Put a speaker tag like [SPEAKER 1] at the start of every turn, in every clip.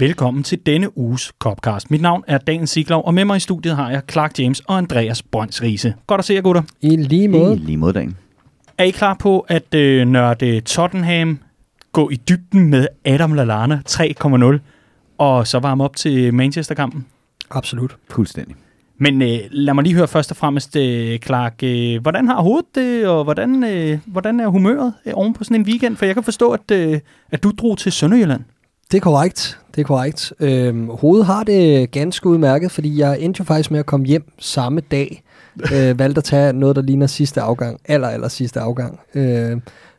[SPEAKER 1] Velkommen til denne uges Copcast. Mit navn er Dan Siglov, og med mig i studiet har jeg Clark James og Andreas Brønds Riese. Godt at se jer, gutter.
[SPEAKER 2] I lige måde.
[SPEAKER 3] I lige mod dagen.
[SPEAKER 1] Er I klar på at øh, nørde Tottenham, gå i dybden med Adam Lallana 3.0, og så varme op til Manchester-kampen?
[SPEAKER 2] Absolut.
[SPEAKER 3] Fuldstændig.
[SPEAKER 1] Men øh, lad mig lige høre først og fremmest, øh, Clark, øh, hvordan har hovedet det, og hvordan, øh, hvordan er humøret øh, oven på sådan en weekend? For jeg kan forstå, at, øh, at du drog til Sønderjylland.
[SPEAKER 2] Det er korrekt. Det er korrekt. Øhm, hovedet har det ganske udmærket, fordi jeg endte jo faktisk med at komme hjem samme dag. øh, valgte at tage noget, der ligner sidste afgang. Aller, aller sidste afgang. Øh,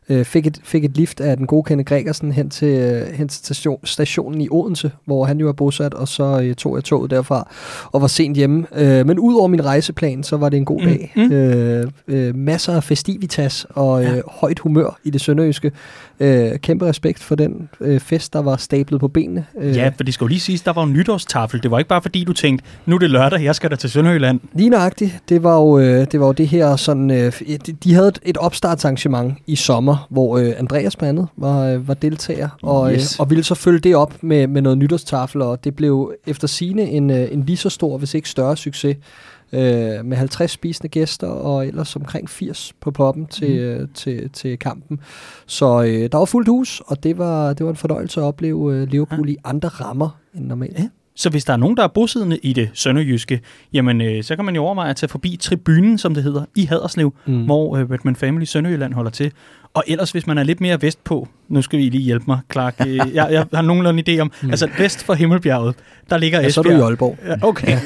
[SPEAKER 2] øh, fik, et, fik et lift af den gode Kenneth Gregersen hen til, øh, hen til station, stationen i Odense, hvor han jo er bosat, og så øh, tog jeg toget derfra og var sent hjemme. Øh, men ud over min rejseplan, så var det en god
[SPEAKER 1] Mm,
[SPEAKER 2] dag.
[SPEAKER 1] mm.
[SPEAKER 2] Øh, øh, masser af festivitas og øh,
[SPEAKER 1] Ja.
[SPEAKER 2] højt humør i det sønderjyske. Øh, kæmpe respekt for den øh, fest, der var stablet på benene. Øh,
[SPEAKER 1] Ja, for det skal jo lige siges, der var en nytårstafel. Det var ikke bare fordi, du tænkte, nu er det lørdag, jeg skal da til Sønderjylland.
[SPEAKER 2] Lige nøjagtigt. Det var jo øh, det, var jo det her sådan... Øh, de, de havde et, et opstartsarrangement i sommer, hvor øh, Andreas blandt andet var, øh, var deltager, og,
[SPEAKER 3] Yes.
[SPEAKER 2] øh, og ville så følge det op med, med noget nytårstafel, og det blev efter sine en, øh, en lige så stor, hvis ikke større succes, øh, med 50 spisende gæster, og ellers omkring 80 på poppen til, øh, til, til kampen. Så øh, der var fuldt hus, og det var, det var en fornøjelse at opleve øh, Liverpool i andre rammer end normalt.
[SPEAKER 1] Ja. Så hvis der er nogen, der er bosiddende i det sønderjyske, jamen øh, så kan man jo overveje at tage forbi tribunen, som det hedder, i Haderslev, mm.
[SPEAKER 2] Mm.
[SPEAKER 1] hvor øh, Redman Family Sønderjylland holder til. Og ellers, hvis man er lidt mere vestpå, nu skal vi lige hjælpe mig, Clark. Jeg, jeg har nogenlunde idé om, mm. altså vest for Himmelbjerget, der ligger
[SPEAKER 2] Ja, så er
[SPEAKER 1] Esbjerg.
[SPEAKER 2] du i Aalborg.
[SPEAKER 1] Ja, okay,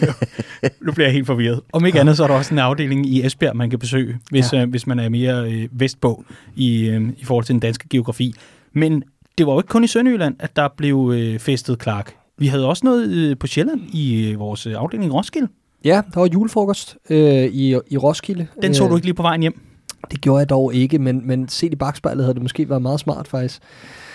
[SPEAKER 1] nu bliver jeg helt forvirret. Om ikke andet, så er der også en afdeling i Esbjerg, man kan besøge, hvis, ja. øh, hvis man er mere øh, vestpå i, øh, i forhold til den danske geografi. Men det var jo ikke kun i Sønderjylland, at der blev øh, festet Clark. Vi havde også noget øh, på Sjælland i øh, vores øh, afdeling i Roskilde.
[SPEAKER 2] Ja, der var julefrokost øh, i, i Roskilde.
[SPEAKER 1] Den så
[SPEAKER 2] Øh,
[SPEAKER 1] du ikke lige på vejen hjem.
[SPEAKER 2] Det gjorde jeg dog ikke, men, men set i bagspejlet havde det måske været meget smart faktisk.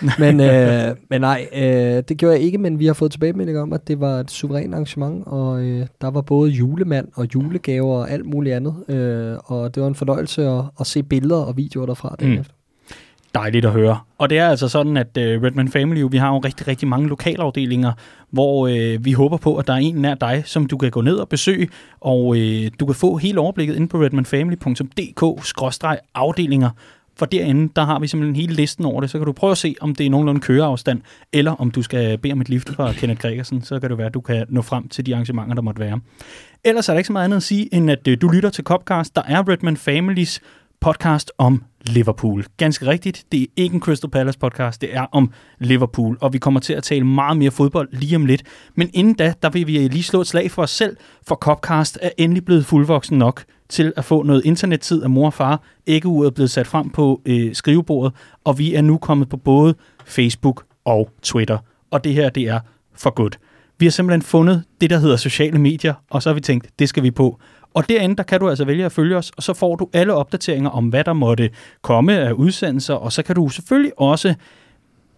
[SPEAKER 2] Men, øh, men nej, øh, det gjorde jeg ikke, men vi har fået tilbagemelding om, at det var et suverænt arrangement, og øh, der var både julemand og julegaver og alt muligt andet. Øh, og det var en fornøjelse at, at se billeder og videoer derfra
[SPEAKER 1] Mm.
[SPEAKER 2] efter.
[SPEAKER 1] Dejligt at høre. Og det er altså sådan, at uh, Redman Family, vi har jo rigtig, rigtig mange lokalafdelinger, hvor uh, vi håber på, at der er en nær dig, som du kan gå ned og besøge, og uh, du kan få hele overblikket inde på redmanfamily.dk-afdelinger, for derinde, der har vi simpelthen hele listen over det, så kan du prøve at se, om det er nogenlunde køreafstand, eller om du skal bede om et lift fra Kenneth Gregersen, så kan det være, at du kan nå frem til de arrangementer, der måtte være. Ellers er der ikke så meget andet at sige, end at øh, du lytter til Copcast. Der er Redman Families podcast om Liverpool. Ganske rigtigt, det er ikke en Crystal Palace podcast, det er om Liverpool, og vi kommer til at tale meget mere fodbold lige om lidt. Men inden da, der vil vi lige slå et slag for os selv, for Copcast er endelig blevet fuldvoksen nok til at få noget internettid af mor og far. Æggeuret er blevet sat frem på øh, skrivebordet, og vi er nu kommet på både Facebook og Twitter. Og det her, det er for godt. Vi har simpelthen fundet det, der hedder sociale medier, og så har vi tænkt, det skal vi på. Og derinde, der kan du altså vælge at følge os, og så får du alle opdateringer om, hvad der måtte komme af udsendelser, og så kan du selvfølgelig også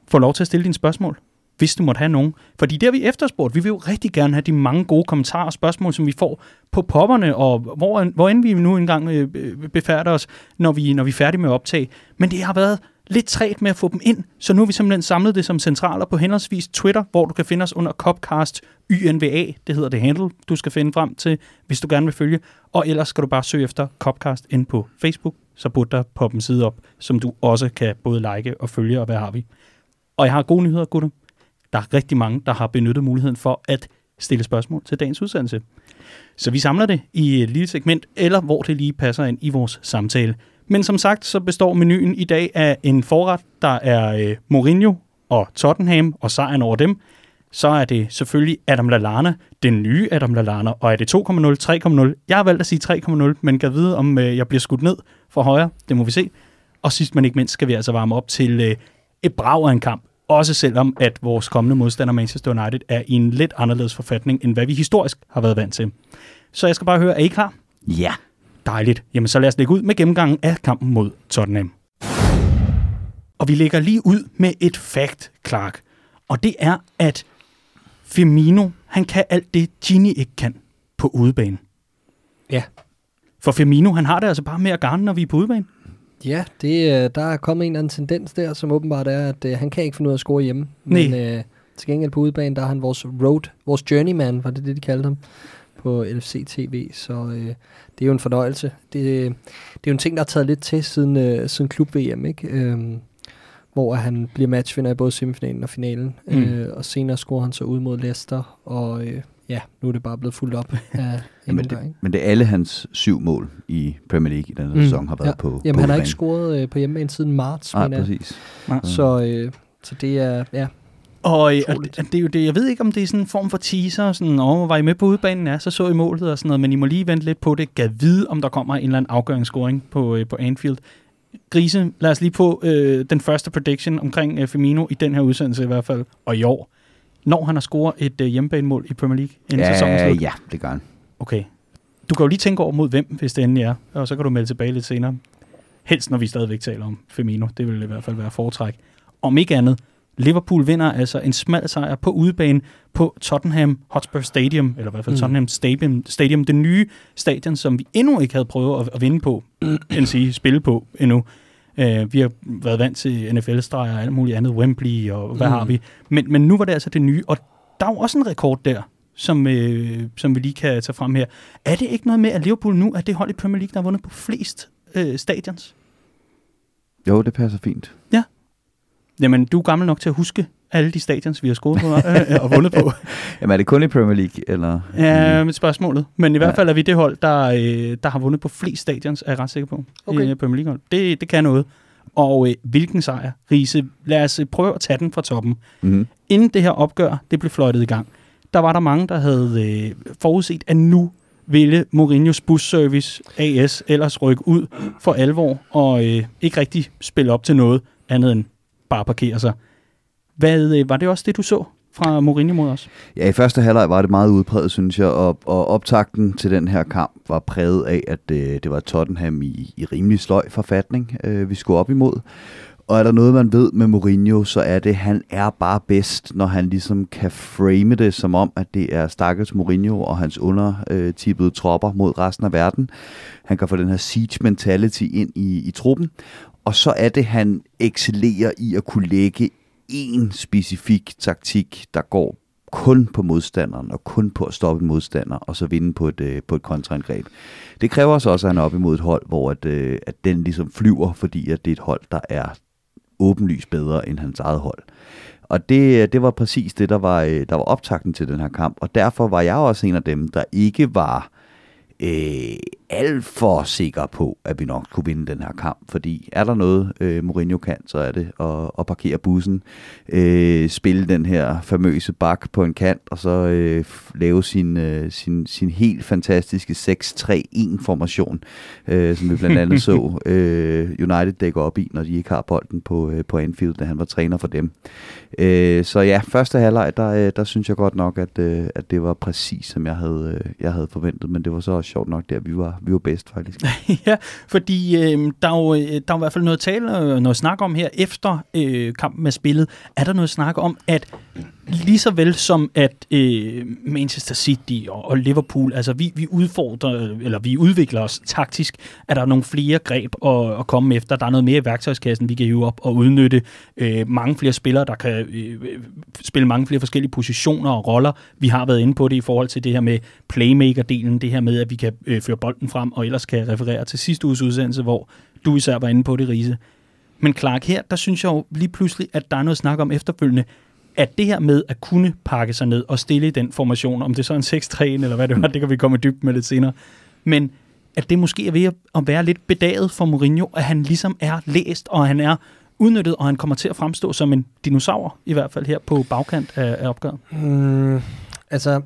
[SPEAKER 1] få lov til at stille dine spørgsmål, hvis du måtte have nogen. Fordi det har vi efterspurgt. Vi vil jo rigtig gerne have de mange gode kommentarer og spørgsmål, som vi får på popperne, og hvor, hvor end vi nu engang øh, øh befærder os, når vi, når vi er færdige med at optage. Men det har været lidt træt med at få dem ind, så nu har vi simpelthen samlet det som centraler på henholdsvis Twitter, hvor du kan finde os under Copcast YNVA, det hedder det handle, du skal finde frem til, hvis du gerne vil følge, og ellers skal du bare søge efter Copcast ind på Facebook, så burde der poppe en side op, som du også kan både like og følge, og hvad har vi. Og jeg har gode nyheder, gutter. Der er rigtig mange, der har benyttet muligheden for at stille spørgsmål til dagens udsendelse. Så vi samler det i et lille segment, eller hvor det lige passer ind i vores samtale. Men som sagt, så består menuen i dag af en forret, der er øh, Mourinho og Tottenham og sejren over dem. Så er det selvfølgelig Adam Lallana, den nye Adam Lallana, og er det 2,0, 3,0? Jeg har valgt at sige 3,0, men kan vide, om øh, jeg bliver skudt ned for højre. Det må vi se. Og sidst men ikke mindst skal vi altså varme op til øh, et brag af en kamp. Også selvom, at vores kommende modstander Manchester United er i en lidt anderledes forfatning, end hvad vi historisk har været vant til. Så jeg skal bare høre, er I klar?
[SPEAKER 3] Ja.
[SPEAKER 1] Dejligt. Jamen så lad os lægge ud med gennemgangen af kampen mod Tottenham. Og vi lægger lige ud med et fact, Clark. Og det er, at Firmino, han kan alt det, Gini ikke kan på udebane.
[SPEAKER 2] Ja.
[SPEAKER 1] For Firmino, han har det altså bare med at garne, når vi er på udebane.
[SPEAKER 2] Ja, det, øh, der er kommet en eller anden tendens der, som åbenbart er, at øh, han kan ikke finde ud af at score hjemme. Men
[SPEAKER 1] Nej.
[SPEAKER 2] øh, Til gengæld på udebane, der er han vores road, vores journeyman, var det det, de kaldte ham på LFC TV, så øh, det er jo en fornøjelse. Det, det er jo en ting, der har taget lidt til siden, øh, siden klub-VM, ikke? Øhm, hvor han bliver matchvinder i både semifinalen og finalen, mm. øh, og senere scorer han så ud mod Leicester, og øh, ja, nu er det bare blevet fuldt op af
[SPEAKER 3] ja, men, det, men det er alle hans syv mål i Premier League i denne mm. sæson har været ja. på
[SPEAKER 2] Jamen
[SPEAKER 3] på
[SPEAKER 2] han har ikke scoret øh, på hjemmebane siden marts,
[SPEAKER 3] Nej, præcis.
[SPEAKER 2] Ja. Så, øh, så det er, ja,
[SPEAKER 1] og, øh, og det, det er jo det, jeg ved ikke, om det er sådan en form for teaser, sådan, åh, var I med på udbanen? Ja, så så I målet og sådan noget, men I må lige vente lidt på det. Gad vide, om der kommer en eller anden afgørende på, øh, på Anfield. Grise, lad os lige på øh, den første prediction omkring øh, Firmino i den her udsendelse i hvert fald, og i år. Når han har scoret et øh, hjemmebanemål i Premier League inden
[SPEAKER 3] ja,
[SPEAKER 1] sæsonen
[SPEAKER 3] slut. Ja, det gør han.
[SPEAKER 1] Okay. Du kan jo lige tænke over mod hvem, hvis det endelig er, og så kan du melde tilbage lidt senere. Helst, når vi stadigvæk taler om Firmino. Det vil i hvert fald være foretræk. Om ikke andet, Liverpool vinder altså en smal sejr på udebane på Tottenham Hotspur Stadium, eller i hvert fald mm. Tottenham Stadium, Stadium, det nye stadion, som vi endnu ikke havde prøvet at, at vinde på, end sige spille på endnu. Uh, vi har været vant til NFL-streger og alt muligt andet, Wembley og hvad mm. har vi. Men, men nu var det altså det nye, og der er jo også en rekord der, som, øh, som vi lige kan tage frem her. Er det ikke noget med, at Liverpool nu er det hold i Premier League, der har vundet på flest øh, stadions?
[SPEAKER 3] Jo, det passer fint.
[SPEAKER 1] Ja, Jamen, du er gammel nok til at huske alle de stadions, vi har scoret på øh, og vundet på.
[SPEAKER 3] Jamen, er det kun i Premier League? Eller?
[SPEAKER 1] Ja, med spørgsmålet. Men i hvert fald er vi det hold, der, øh, der har vundet på flest stadions, er jeg ret sikker på, okay. i Premier League. Det, det kan noget. Og øh, hvilken sejr, Riese. Lad os øh, prøve at tage den fra toppen. Mm-hmm. Inden det her opgør, det blev fløjtet i gang, der var der mange, der havde øh, forudset, at nu ville Mourinho's busservice AS ellers rykke ud for alvor og øh, ikke rigtig spille op til noget andet end bare parkere sig. Hvad, øh, var det også det, du så fra Mourinho mod os?
[SPEAKER 3] Ja, i første halvleg var det meget udpræget, synes jeg, og, og optakten til den her kamp var præget af, at øh, det var Tottenham i, i rimelig sløj forfatning, øh, vi skulle op imod. Og er der noget, man ved med Mourinho, så er det, at han er bare bedst, når han ligesom kan frame det som om, at det er stakkels Mourinho og hans undertippede øh, tropper mod resten af verden. Han kan få den her siege mentality ind i, i truppen, og så er det, han excellerer i at kunne lægge en specifik taktik, der går kun på modstanderen og kun på at stoppe en modstander og så vinde på et, øh, på et kontraangreb. Det kræver så også, at han er op imod et hold, hvor at, øh, at den ligesom flyver, fordi at det er et hold, der er åbenlyst bedre end hans eget hold. Og det, øh, det var præcis det, der var, øh, der var optakten til den her kamp, og derfor var jeg også en af dem, der ikke var øh, alt for sikker på, at vi nok kunne vinde den her kamp, fordi er der noget, øh, Mourinho kan, så er det at, at parkere bussen, øh, spille den her famøse bak på en kant, og så øh, lave sin, øh, sin, sin helt fantastiske 6-3-1-formation, øh, som vi blandt andet så øh, United dække op i, når de ikke har bolden på, øh, på Anfield, da han var træner for dem. Øh, så ja, første halvleg, der, øh, der synes jeg godt nok, at, øh, at det var præcis, som jeg havde, øh, jeg havde forventet, men det var så også sjovt nok der, vi var, vi var bedst faktisk.
[SPEAKER 1] ja, fordi øhm, øh, der, er jo, der er i hvert fald noget tale og noget snak om her efter øh, kampen med spillet. Er der noget snak om, at lige så vel som at øh, Manchester City og, og Liverpool, altså vi, vi udfordrer, eller vi udvikler os taktisk, at der er nogle flere greb at, at komme efter. Der er noget mere i værktøjskassen, vi kan hive op og udnytte. Øh, mange flere spillere, der kan øh, øh, spille mange flere forskellige positioner og roller. Vi har været inde på det i forhold til det her med playmaker-delen, det her med, at vi kan øh, føre bolden frem, og ellers kan referere til sidste uges udsendelse, hvor du især var inde på det, Riese. Men Clark, her, der synes jeg jo lige pludselig, at der er noget snak om efterfølgende, at det her med at kunne pakke sig ned og stille i den formation, om det så er en 6-3 eller hvad det var, det kan vi komme dybt med lidt senere, men at det måske er ved at være lidt bedaget for Mourinho, at han ligesom er læst, og han er udnyttet, og han kommer til at fremstå som en dinosaur, i hvert fald her på bagkant af, af opgøret?
[SPEAKER 2] Mm, altså,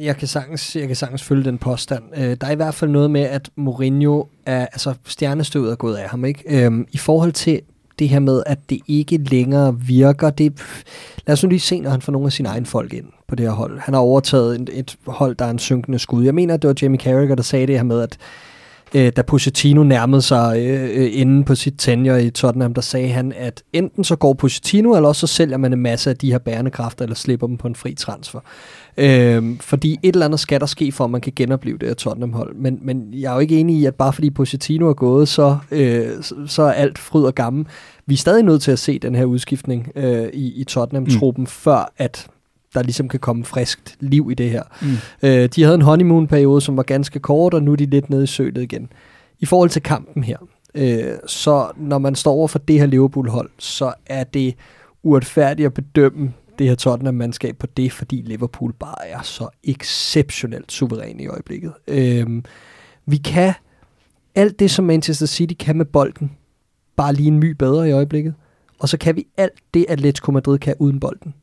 [SPEAKER 2] jeg kan, sagtens, jeg kan sagtens følge den påstand. Øh, der er i hvert fald noget med, at Mourinho er, altså stjernestøvet er gået af ham, ikke? Øhm, I forhold til det her med, at det ikke længere virker. Det, lad os nu lige se, når han får nogle af sine egne folk ind på det her hold. Han har overtaget et, et hold, der er en synkende skud. Jeg mener, at det var Jamie Carragher, der sagde det her med, at øh, da Pochettino nærmede sig øh, øh, inde på sit tenure i Tottenham, der sagde han, at enten så går Pochettino, eller også så sælger man en masse af de her bærende kræfter, eller slipper dem på en fri transfer. Øh, fordi et eller andet skal der ske, for at man kan genopleve det her Tottenham-hold. Men, men jeg er jo ikke enig i, at bare fordi Pochettino er gået, så, øh, så er alt fryd og gammel. Vi er stadig nødt til at se den her udskiftning øh, i, i Tottenham-truppen, mm. før at der ligesom kan komme friskt liv i det her. Mm. Øh, de havde en honeymoon-periode, som var ganske kort, og nu er de lidt nede i sølet igen. I forhold til kampen her, øh, så når man står over for det her Liverpool-hold, så er det uretfærdigt at bedømme det her Tottenham-mandskab på det, fordi Liverpool bare er så exceptionelt suveræn i øjeblikket. Øh, vi kan alt det, som Manchester City kan med bolden, bare lige en my bedre i øjeblikket. Og så kan vi alt det, Atletico Madrid kan uden bolden.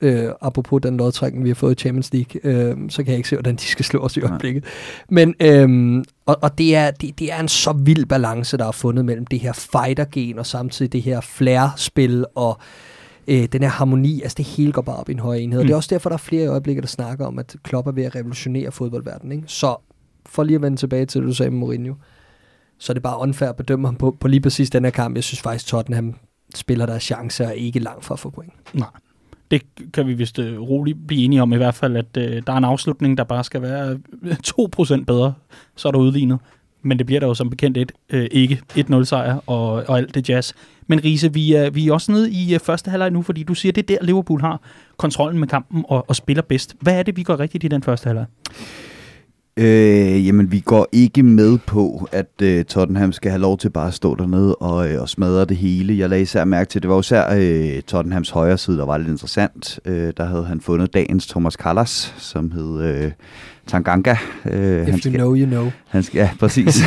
[SPEAKER 2] Øh, apropos den lodtrækning, vi har fået i Champions League, øh, så kan jeg ikke se, hvordan de skal slå os i øjeblikket. Men, øh, og, og det, er, det, det er en så vild balance, der er fundet mellem det her fighter-gen, og samtidig det her flair-spil, og øh, den her harmoni, altså det hele går bare op i en høj enhed. Mm. Og det er også derfor, der er flere øjeblikke, der snakker om, at Klopp er ved at revolutionere fodboldverdenen. Ikke? Så for lige at vende tilbage til det, du sagde med Mourinho, så er det bare unfair at bedømme ham på, på lige præcis den her kamp. Jeg synes faktisk, Tottenham spiller der chancer og ikke langt for at få point.
[SPEAKER 1] Nej. Det kan vi vist øh, roligt blive enige om i hvert fald, at øh, der er en afslutning, der bare skal være øh, 2% bedre, så er der udlignet. Men det bliver der jo som bekendt et, øh, ikke 1-0 sejr og, og alt det jazz. Men Riese, vi er, vi er også nede i øh, første halvleg nu, fordi du siger, det er der Liverpool har kontrollen med kampen og, og spiller bedst. Hvad er det, vi går rigtigt i den første halvleg?
[SPEAKER 3] Øh, jamen, vi går ikke med på, at øh, Tottenham skal have lov til bare at stå dernede og, øh, og smadre det hele. Jeg lagde især mærke til, at det var især øh, Tottenhams højre side, der var lidt interessant. Øh, der havde han fundet dagens Thomas Callas, som hed øh, Tanganga.
[SPEAKER 2] Øh, If han skal, you know, you know.
[SPEAKER 3] Han skal, ja, præcis.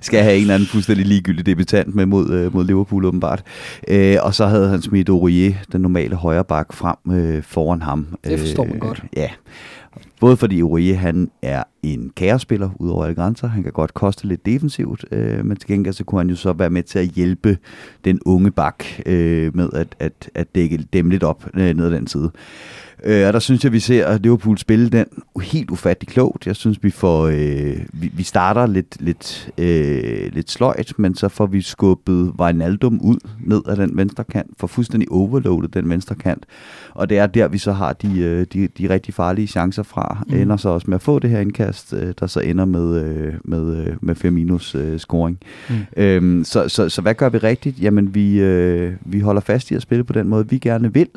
[SPEAKER 3] skal have en eller anden fuldstændig ligegyldig debutant med mod, øh, mod Liverpool åbenbart. Øh, og så havde han smidt Aurier, den normale højre bak, frem øh, foran ham.
[SPEAKER 2] Det forstår man øh, godt.
[SPEAKER 3] Ja. Både fordi Urie, han er en kærespiller ud over alle grænser. Han kan godt koste lidt defensivt, øh, men til gengæld så kunne han jo så være med til at hjælpe den unge bak øh, med at, at, at dække dem lidt op øh, ned ad den side. Øh, og der synes jeg, vi ser Liverpool spille den helt ufattelig klogt. Jeg synes, vi får øh, vi, vi starter lidt, lidt, øh, lidt sløjt, men så får vi skubbet Wijnaldum ud ned af den venstre kant, for fuldstændig overloadet den venstre kant. Og det er der, vi så har de, øh, de, de rigtig farlige chancer fra. Mm. Ender så også med at få det her indkast, øh, der så ender med, øh, med, øh, med Firminos øh, scoring. Mm. Øhm, så, så, så hvad gør vi rigtigt? Jamen, vi, øh, vi holder fast i at spille på den måde, vi gerne vil.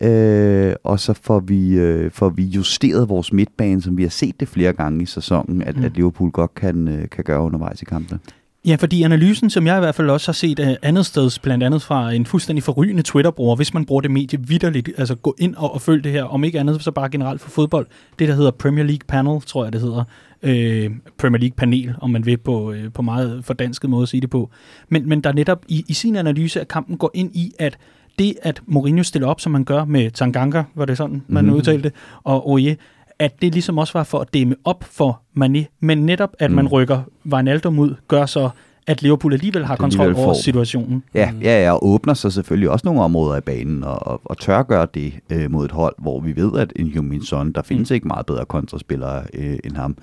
[SPEAKER 3] Øh, og så får vi, øh, får vi justeret vores midtbane, som vi har set det flere gange i sæsonen, at, mm. at Liverpool godt kan, øh, kan gøre undervejs i kampene.
[SPEAKER 1] Ja, fordi analysen, som jeg i hvert fald også har set uh, andet sted, blandt andet fra en fuldstændig forrygende Twitter-bruger, hvis man bruger det medie vidderligt, altså gå ind og, og følge det her, om ikke andet, så bare generelt for fodbold, det der hedder Premier League Panel, tror jeg det hedder, øh, Premier League panel, om man vil på, øh, på meget fordansket måde at sige det på. Men, men der netop i, i sin analyse af kampen går ind i, at det, at Mourinho stiller op, som man gør med Tanganga, var det sådan, man mm-hmm. udtalte det, og Oje, at det ligesom også var for at dæmme op for Mané, men netop, at mm. man rykker Wijnaldum ud, gør så, at Liverpool alligevel har kontrol over situationen.
[SPEAKER 3] Ja, ja, ja, og åbner sig selvfølgelig også nogle områder i banen, og, og, og tør gøre det øh, mod et hold, hvor vi ved, at en Humin Son, der findes mm. ikke meget bedre kontraspillere øh, end ham.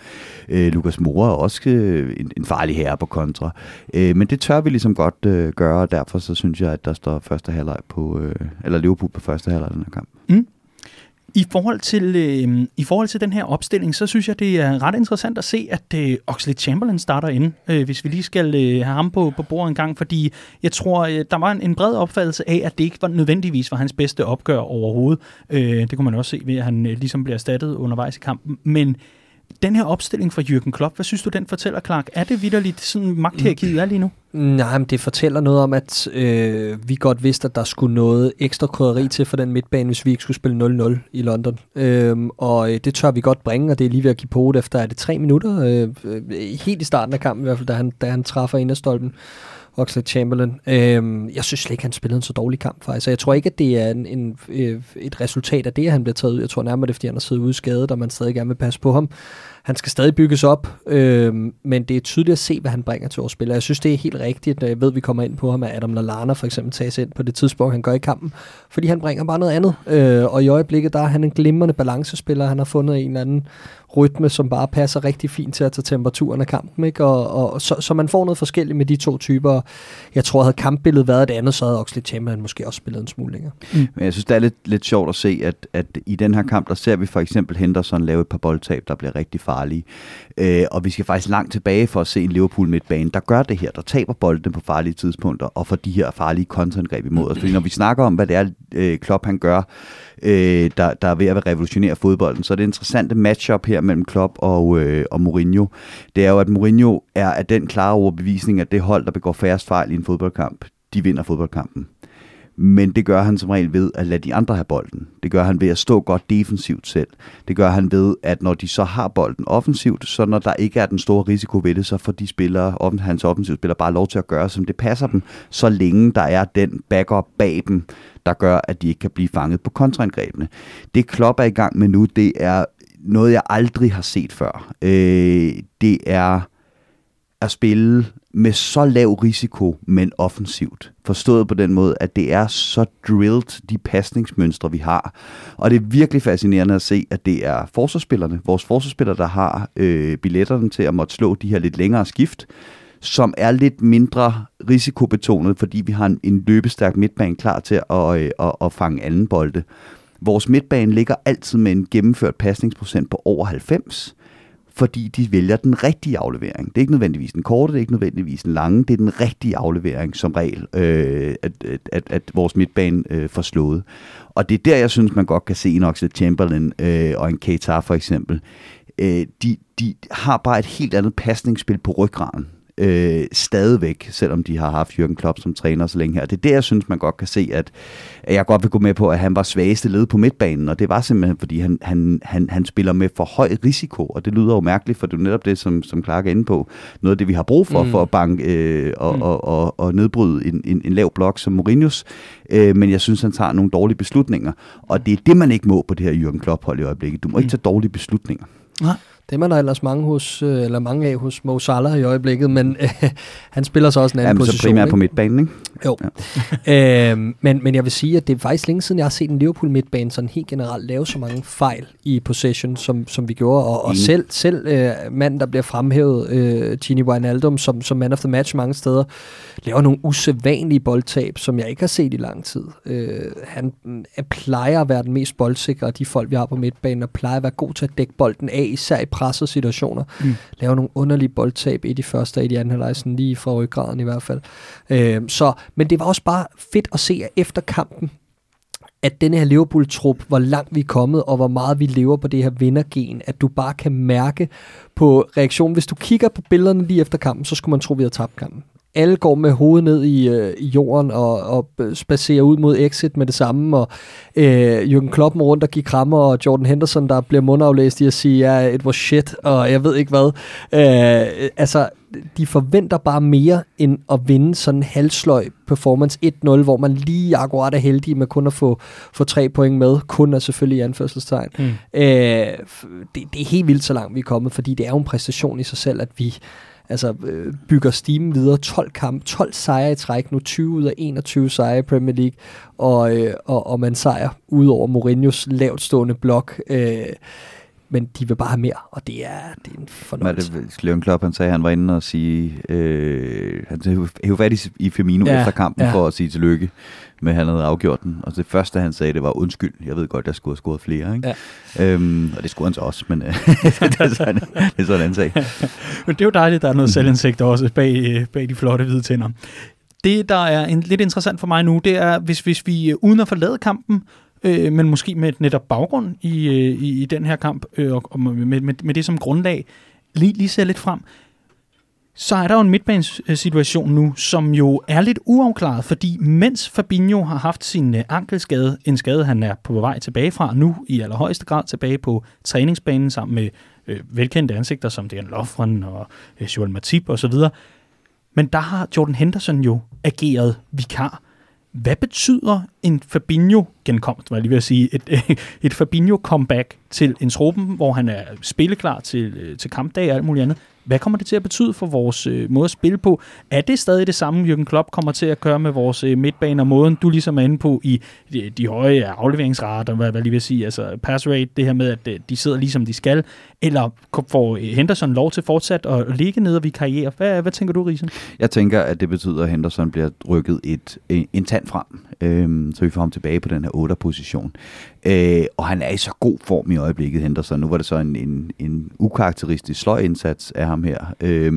[SPEAKER 3] Øh, Lukas Moura er også øh, en, en farlig herre på kontra. Øh, men det tør vi ligesom godt øh, gøre, og derfor så synes jeg, at der står første halvleg på, øh, eller Liverpool på første halvleg den her kamp.
[SPEAKER 1] Mm. I forhold, til, øh, I forhold til den her opstilling, så synes jeg, det er ret interessant at se, at øh, Oxley Chamberlain starter ind, øh, hvis vi lige skal øh, have ham på, på bordet en gang, fordi jeg tror, øh, der var en, en bred opfattelse af, at det ikke var nødvendigvis var hans bedste opgør overhovedet. Øh, det kunne man også se ved, at han øh, ligesom bliver erstattet undervejs i kampen. Men den her opstilling fra Jürgen Klopp, hvad synes du, den fortæller, Clark? Er det vidderligt sådan magthierarkiet er lige nu?
[SPEAKER 2] Nej, men det fortæller noget om, at øh, vi godt vidste, at der skulle noget ekstra krydderi til for den midtbane, hvis vi ikke skulle spille 0-0 i London. Øhm, og øh, det tør vi godt bringe, og det er lige ved at give på det efter, er det tre minutter? Øh, øh, helt i starten af kampen i hvert fald, da han, da han træffer ind af stolpen. Oxley Chamberlain. Øhm, jeg synes slet ikke, han spillede en så dårlig kamp faktisk. Jeg tror ikke, at det er en, en, øh, et resultat af det, at han bliver taget ud. Jeg tror nærmere, det er, fordi han har siddet ude skadet, og man stadig gerne vil passe på ham han skal stadig bygges op, øh, men det er tydeligt at se, hvad han bringer til vores spillere. Jeg synes, det er helt rigtigt, når jeg ved, at vi kommer ind på ham, at Adam Lallana for eksempel tages ind på det tidspunkt, han gør i kampen, fordi han bringer bare noget andet. Øh, og i øjeblikket, der er han en glimrende balancespiller. Han har fundet en eller anden rytme, som bare passer rigtig fint til at tage temperaturen af kampen. Ikke? Og, og, så, så man får noget forskelligt med de to typer. Jeg tror, havde kampbilledet været et andet, så havde Oxley Chamberlain måske også spillet en smule længere.
[SPEAKER 3] Mm. Men jeg synes, det er lidt, lidt sjovt at se, at, at i den her kamp, der ser vi for eksempel Henderson lave et par boldtab, der bliver rigtig farlige. Øh, og vi skal faktisk langt tilbage for at se en Liverpool midtbane, der gør det her, der taber bolden på farlige tidspunkter, og får de her farlige kontraangreb imod os. Fordi når vi snakker om, hvad det er, øh, Klopp han gør, øh, der, der er ved at revolutionere fodbolden. Så er det interessante matchup her mellem Klopp og, øh, og Mourinho, det er jo, at Mourinho er af den klare overbevisning, at det hold, der begår færrest fejl i en fodboldkamp, de vinder fodboldkampen. Men det gør han som regel ved at lade de andre have bolden. Det gør han ved at stå godt defensivt selv. Det gør han ved, at når de så har bolden offensivt, så når der ikke er den store risiko ved det, så får de spillere, hans offensivt spiller bare lov til at gøre, som det passer dem, så længe der er den backup bag dem, der gør, at de ikke kan blive fanget på kontraangrebene. Det Klopp er i gang med nu, det er noget, jeg aldrig har set før. Øh, det er at spille med så lav risiko, men offensivt. Forstået på den måde, at det er så drilled, de pasningsmønstre, vi har. Og det er virkelig fascinerende at se, at det er forsvarsspillerne, vores forsvarsspillere, der har øh, billetterne til at måtte slå de her lidt længere skift, som er lidt mindre risikobetonet, fordi vi har en, en løbestærk midtbane klar til at, øh, at, at fange anden bolde. Vores midtbane ligger altid med en gennemført pasningsprocent på over 90, fordi de vælger den rigtige aflevering. Det er ikke nødvendigvis den korte, det er ikke nødvendigvis den lange, det er den rigtige aflevering som regel, øh, at, at, at vores midtbane øh, får slået. Og det er der, jeg synes, man godt kan se en Oxlade Chamberlain øh, og en Keita for eksempel. Øh, de, de har bare et helt andet pasningsspil på ryggraden øh, stadigvæk, selvom de har haft Jürgen Klopp som træner så længe her. Det er det, jeg synes, man godt kan se, at, at jeg godt vil gå med på, at han var svageste led på midtbanen, og det var simpelthen, fordi han, han, han, han spiller med for høj risiko, og det lyder jo mærkeligt, for det er netop det, som, som Clark er inde på. Noget af det, vi har brug for, mm. for at banke øh, og, mm. og, og, og nedbryde en, en, en lav blok som Mourinho's, øh, men jeg synes, han tager nogle dårlige beslutninger, og det er det, man ikke må på det her Jürgen Klopp-hold i øjeblikket. Du må mm. ikke tage dårlige beslutninger.
[SPEAKER 2] Nej. Det er der ellers mange, hos, øh, eller mange af hos Mo Salah i øjeblikket, men øh, han spiller så også en anden Jamen, position.
[SPEAKER 3] så primært ikke? på midtbanen, ikke?
[SPEAKER 2] Jo. Ja. øhm, men, men jeg vil sige, at det er faktisk længe siden, jeg har set en Liverpool midtbane sådan helt generelt lave så mange fejl i possession, som, som vi gjorde. Og, og selv, selv øh, manden, der bliver fremhævet, øh, Gini Wijnaldum, som, som man of the match mange steder, laver nogle usædvanlige boldtab, som jeg ikke har set i lang tid. Øh, han øh, plejer at være den mest boldsikre af de folk, vi har på midtbanen, og plejer at være god til at dække bolden af, især i pressede situationer. Mm. Laver nogle underlige boldtab i de første og i de anden halvleg, lige fra ryggraden i hvert fald. Øh, så, men det var også bare fedt at se, at efter kampen, at den her Liverpool-trup, hvor langt vi er kommet, og hvor meget vi lever på det her vindergen, at du bare kan mærke på reaktionen. Hvis du kigger på billederne lige efter kampen, så skulle man tro, vi havde tabt kampen alle går med hovedet ned i, øh, i jorden og, og spacerer ud mod exit med det samme, og øh, Jürgen Klopp rundt og giver krammer, og Jordan Henderson, der bliver mundaflæst i at sige, ja, it was shit, og jeg ved ikke hvad. Øh, altså, de forventer bare mere end at vinde sådan en halvsløj performance 1-0, hvor man lige akkurat er heldig med kun at få, få tre point med, kun er selvfølgelig i anførselstegn. Mm. Øh, det, det er helt vildt så langt vi er kommet, fordi det er jo en præstation i sig selv, at vi altså, øh, bygger stimen videre. 12 kamp, 12 sejre i træk, nu 20 ud af 21 sejre i Premier League, og, øh, og, og man sejrer ud over Mourinhos lavtstående blok. Øh, men de vil bare have mere, og det er, det er en fornøjelse.
[SPEAKER 3] Hvad det, Leon Klopp, han sagde, han var inde og sige, øh, han hævde fat i, i Firmino ja, efter kampen ja. for at sige tillykke med, at han havde afgjort den. Og det første, han sagde, det var undskyld. Jeg ved godt, jeg skulle have scoret flere. Ikke? Ja. Øhm, og det skulle han så også, men øh, det, er sådan, det er sådan en sag.
[SPEAKER 1] men det er jo dejligt, at der er noget selvindsigt også bag, bag de flotte hvide tænder. Det, der er en, lidt interessant for mig nu, det er, hvis, hvis vi øh, uden at forlade kampen, øh, men måske med netop baggrund i, øh, i, i den her kamp, øh, og, og med, med, med det som grundlag, lige, lige ser lidt frem, så er der jo en midtbanesituation nu, som jo er lidt uafklaret, fordi mens Fabinho har haft sin øh, ankelskade, en skade han er på vej tilbage fra, nu i allerhøjeste grad tilbage på træningsbanen sammen med øh, velkendte ansigter som Dejan Lovren og øh, Joel Matip osv., men der har Jordan Henderson jo ageret vikar Hvad betyder en Fabinho-genkomst, var jeg lige ved at sige, et, et Fabinho-comeback til en truppen, hvor han er spilleklar til, øh, til kampdag og alt muligt andet? Hvad kommer det til at betyde for vores øh, måde at spille på? Er det stadig det samme, Jürgen Klopp kommer til at gøre med vores øh, midtbane og måden, du ligesom er inde på i de, de høje afleveringsrater, hvad, hvad lige vil sige, altså pass rate, det her med, at øh, de sidder ligesom de skal, eller får Henderson lov til fortsat at ligge ned og vi karriere? Hvad, hvad tænker du, Risen?
[SPEAKER 3] Jeg tænker, at det betyder, at Henderson bliver rykket et, en tand frem, øh, så vi får ham tilbage på den her 8. position. Øh, og han er i så god form i øjeblikket, Henderson. Nu var det så en, en, en ukarakteristisk sløj indsats af ham her. Øh,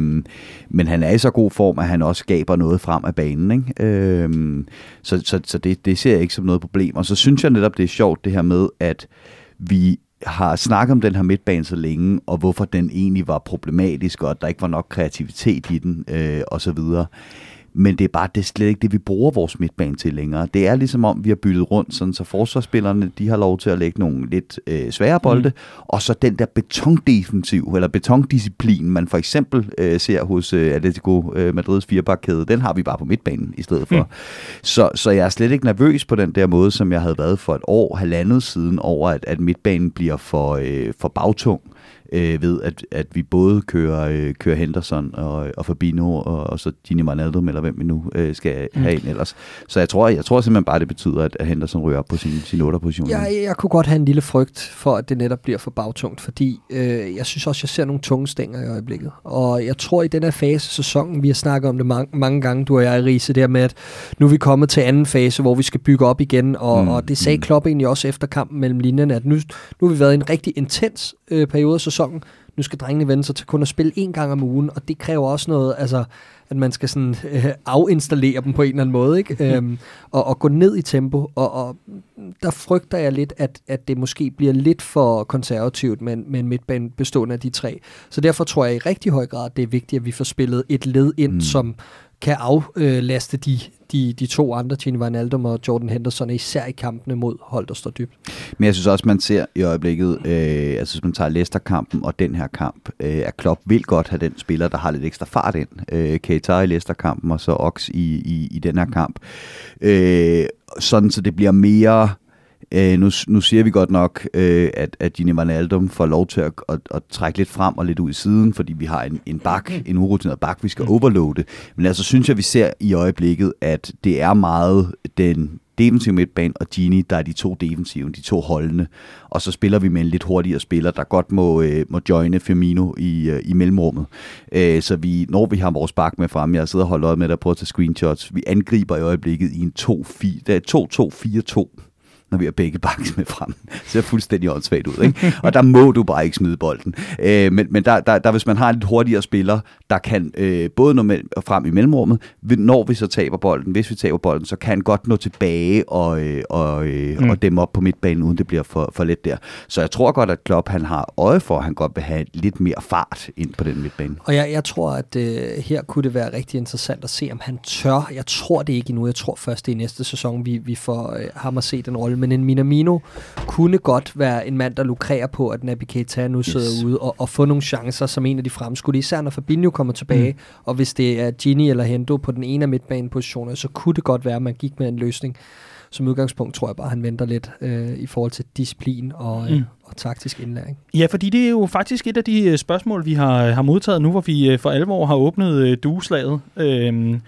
[SPEAKER 3] men han er i så god form, at han også skaber noget frem af banen. Ikke? Øh, så så, så det, det ser jeg ikke som noget problem. Og så synes jeg netop, det er sjovt det her med, at vi har snakket om den her midtbane så længe, og hvorfor den egentlig var problematisk, og at der ikke var nok kreativitet i den, øh, og så videre men det er bare det er slet ikke det, vi bruger vores midtbane til længere. Det er ligesom om, vi har byttet rundt, sådan, så forsvarsspillerne de har lov til at lægge nogle lidt øh, svære bolde, mm. og så den der betondefensiv, eller betondisciplin, man for eksempel øh, ser hos øh, Atletico øh, Madrids firebakkæde, den har vi bare på midtbanen i stedet for. Mm. Så, så jeg er slet ikke nervøs på den der måde, som jeg havde været for et år, halvandet siden, over at, at midtbanen bliver for, øh, for bagtung øh, ved, at, at vi både kører, øh, kører Henderson og, og Fabino og, og så Gini Wijnaldum, eller hvem vi nu øh, skal mm. have ind ellers. Så jeg tror, jeg tror simpelthen bare, det betyder, at, at Henderson ryger op på sin, sin 8. position.
[SPEAKER 2] Jeg, jeg kunne godt have en lille frygt for, at det netop bliver for bagtungt, fordi øh, jeg synes også, jeg ser nogle tunge stænger i øjeblikket. Og jeg tror, i den her fase af sæsonen, vi har snakket om det mange, mange gange, du og jeg, Riese, der med, at nu er vi kommet til anden fase, hvor vi skal bygge op igen, og, mm. og det sagde mm. Klopp egentlig også efter kampen mellem linjerne, at nu, nu har vi været i en rigtig intens øh, periode af sæsonen. Nu skal drengene vende sig til kun at spille en gang om ugen, og det kræver også noget, altså, at man skal sådan øh, afinstallere dem på en eller anden måde, ikke? øhm, og, og gå ned i tempo, og, og der frygter jeg lidt, at, at det måske bliver lidt for konservativt med, med en midtbane bestående af de tre. Så derfor tror jeg i rigtig høj grad, det er vigtigt, at vi får spillet et led ind, mm. som kan aflaste de, de, de to andre, Gini Wijnaldum og Jordan Henderson, især i kampene mod hold, der står dybt.
[SPEAKER 3] Men jeg synes også, man ser i øjeblikket, øh, altså hvis man tager Leicester-kampen og den her kamp, øh, at Klopp vil godt have den spiller, der har lidt ekstra fart ind. Øh, Keita i Leicester-kampen og så Ox i, i, i den her kamp. Øh, sådan så det bliver mere Øh, nu, nu siger vi godt nok, øh, at, at Gini Wijnaldum får lov til at, at, at trække lidt frem og lidt ud i siden, fordi vi har en, en bak, en urutineret bak, vi skal mm. overloade. Men altså synes jeg, vi ser i øjeblikket, at det er meget den defensive midtbane og Gini, der er de to defensive, de to holdende. Og så spiller vi med en lidt hurtigere spiller, der godt må, øh, må joine Firmino i, øh, i mellemrummet. Øh, så vi, når vi har vores bak med frem, jeg sidder og holder øje med der på at tage screenshots, vi angriber i øjeblikket i en 2-2-4-2 når vi har begge baks med frem. Det ser fuldstændig åndssvagt ud, ikke? Og der må du bare ikke smide bolden. Øh, men men der, der, der, hvis man har en lidt hurtigere spiller, der kan øh, både nå med, frem i mellemrummet, når vi så taber bolden, hvis vi taber bolden, så kan han godt nå tilbage og, øh, og, øh, mm. og dem op på midtbanen, uden det bliver for, for let der. Så jeg tror godt, at Klopp han har øje for, at han godt vil have lidt mere fart ind på den midtbane.
[SPEAKER 2] Og jeg, jeg tror, at øh, her kunne det være rigtig interessant at se, om han tør. Jeg tror det ikke endnu. Jeg tror først det er i næste sæson, vi, vi får øh, ham at se den rolle men en Minamino kunne godt være en mand, der lukrerer på, at Naby Keita nu sidder yes. ude og, og få nogle chancer som en af de fremskudte, især når Fabinho kommer tilbage, mm. og hvis det er Gini eller Hendo på den ene af midtbanepositioner, så kunne det godt være, at man gik med en løsning. Som udgangspunkt tror jeg bare, at han venter lidt øh, i forhold til disciplin og, øh, mm. og taktisk indlæring.
[SPEAKER 1] Ja, fordi det er jo faktisk et af de øh, spørgsmål, vi har, har modtaget nu, hvor vi øh, for alvor har åbnet øh, dueslaget. Øh,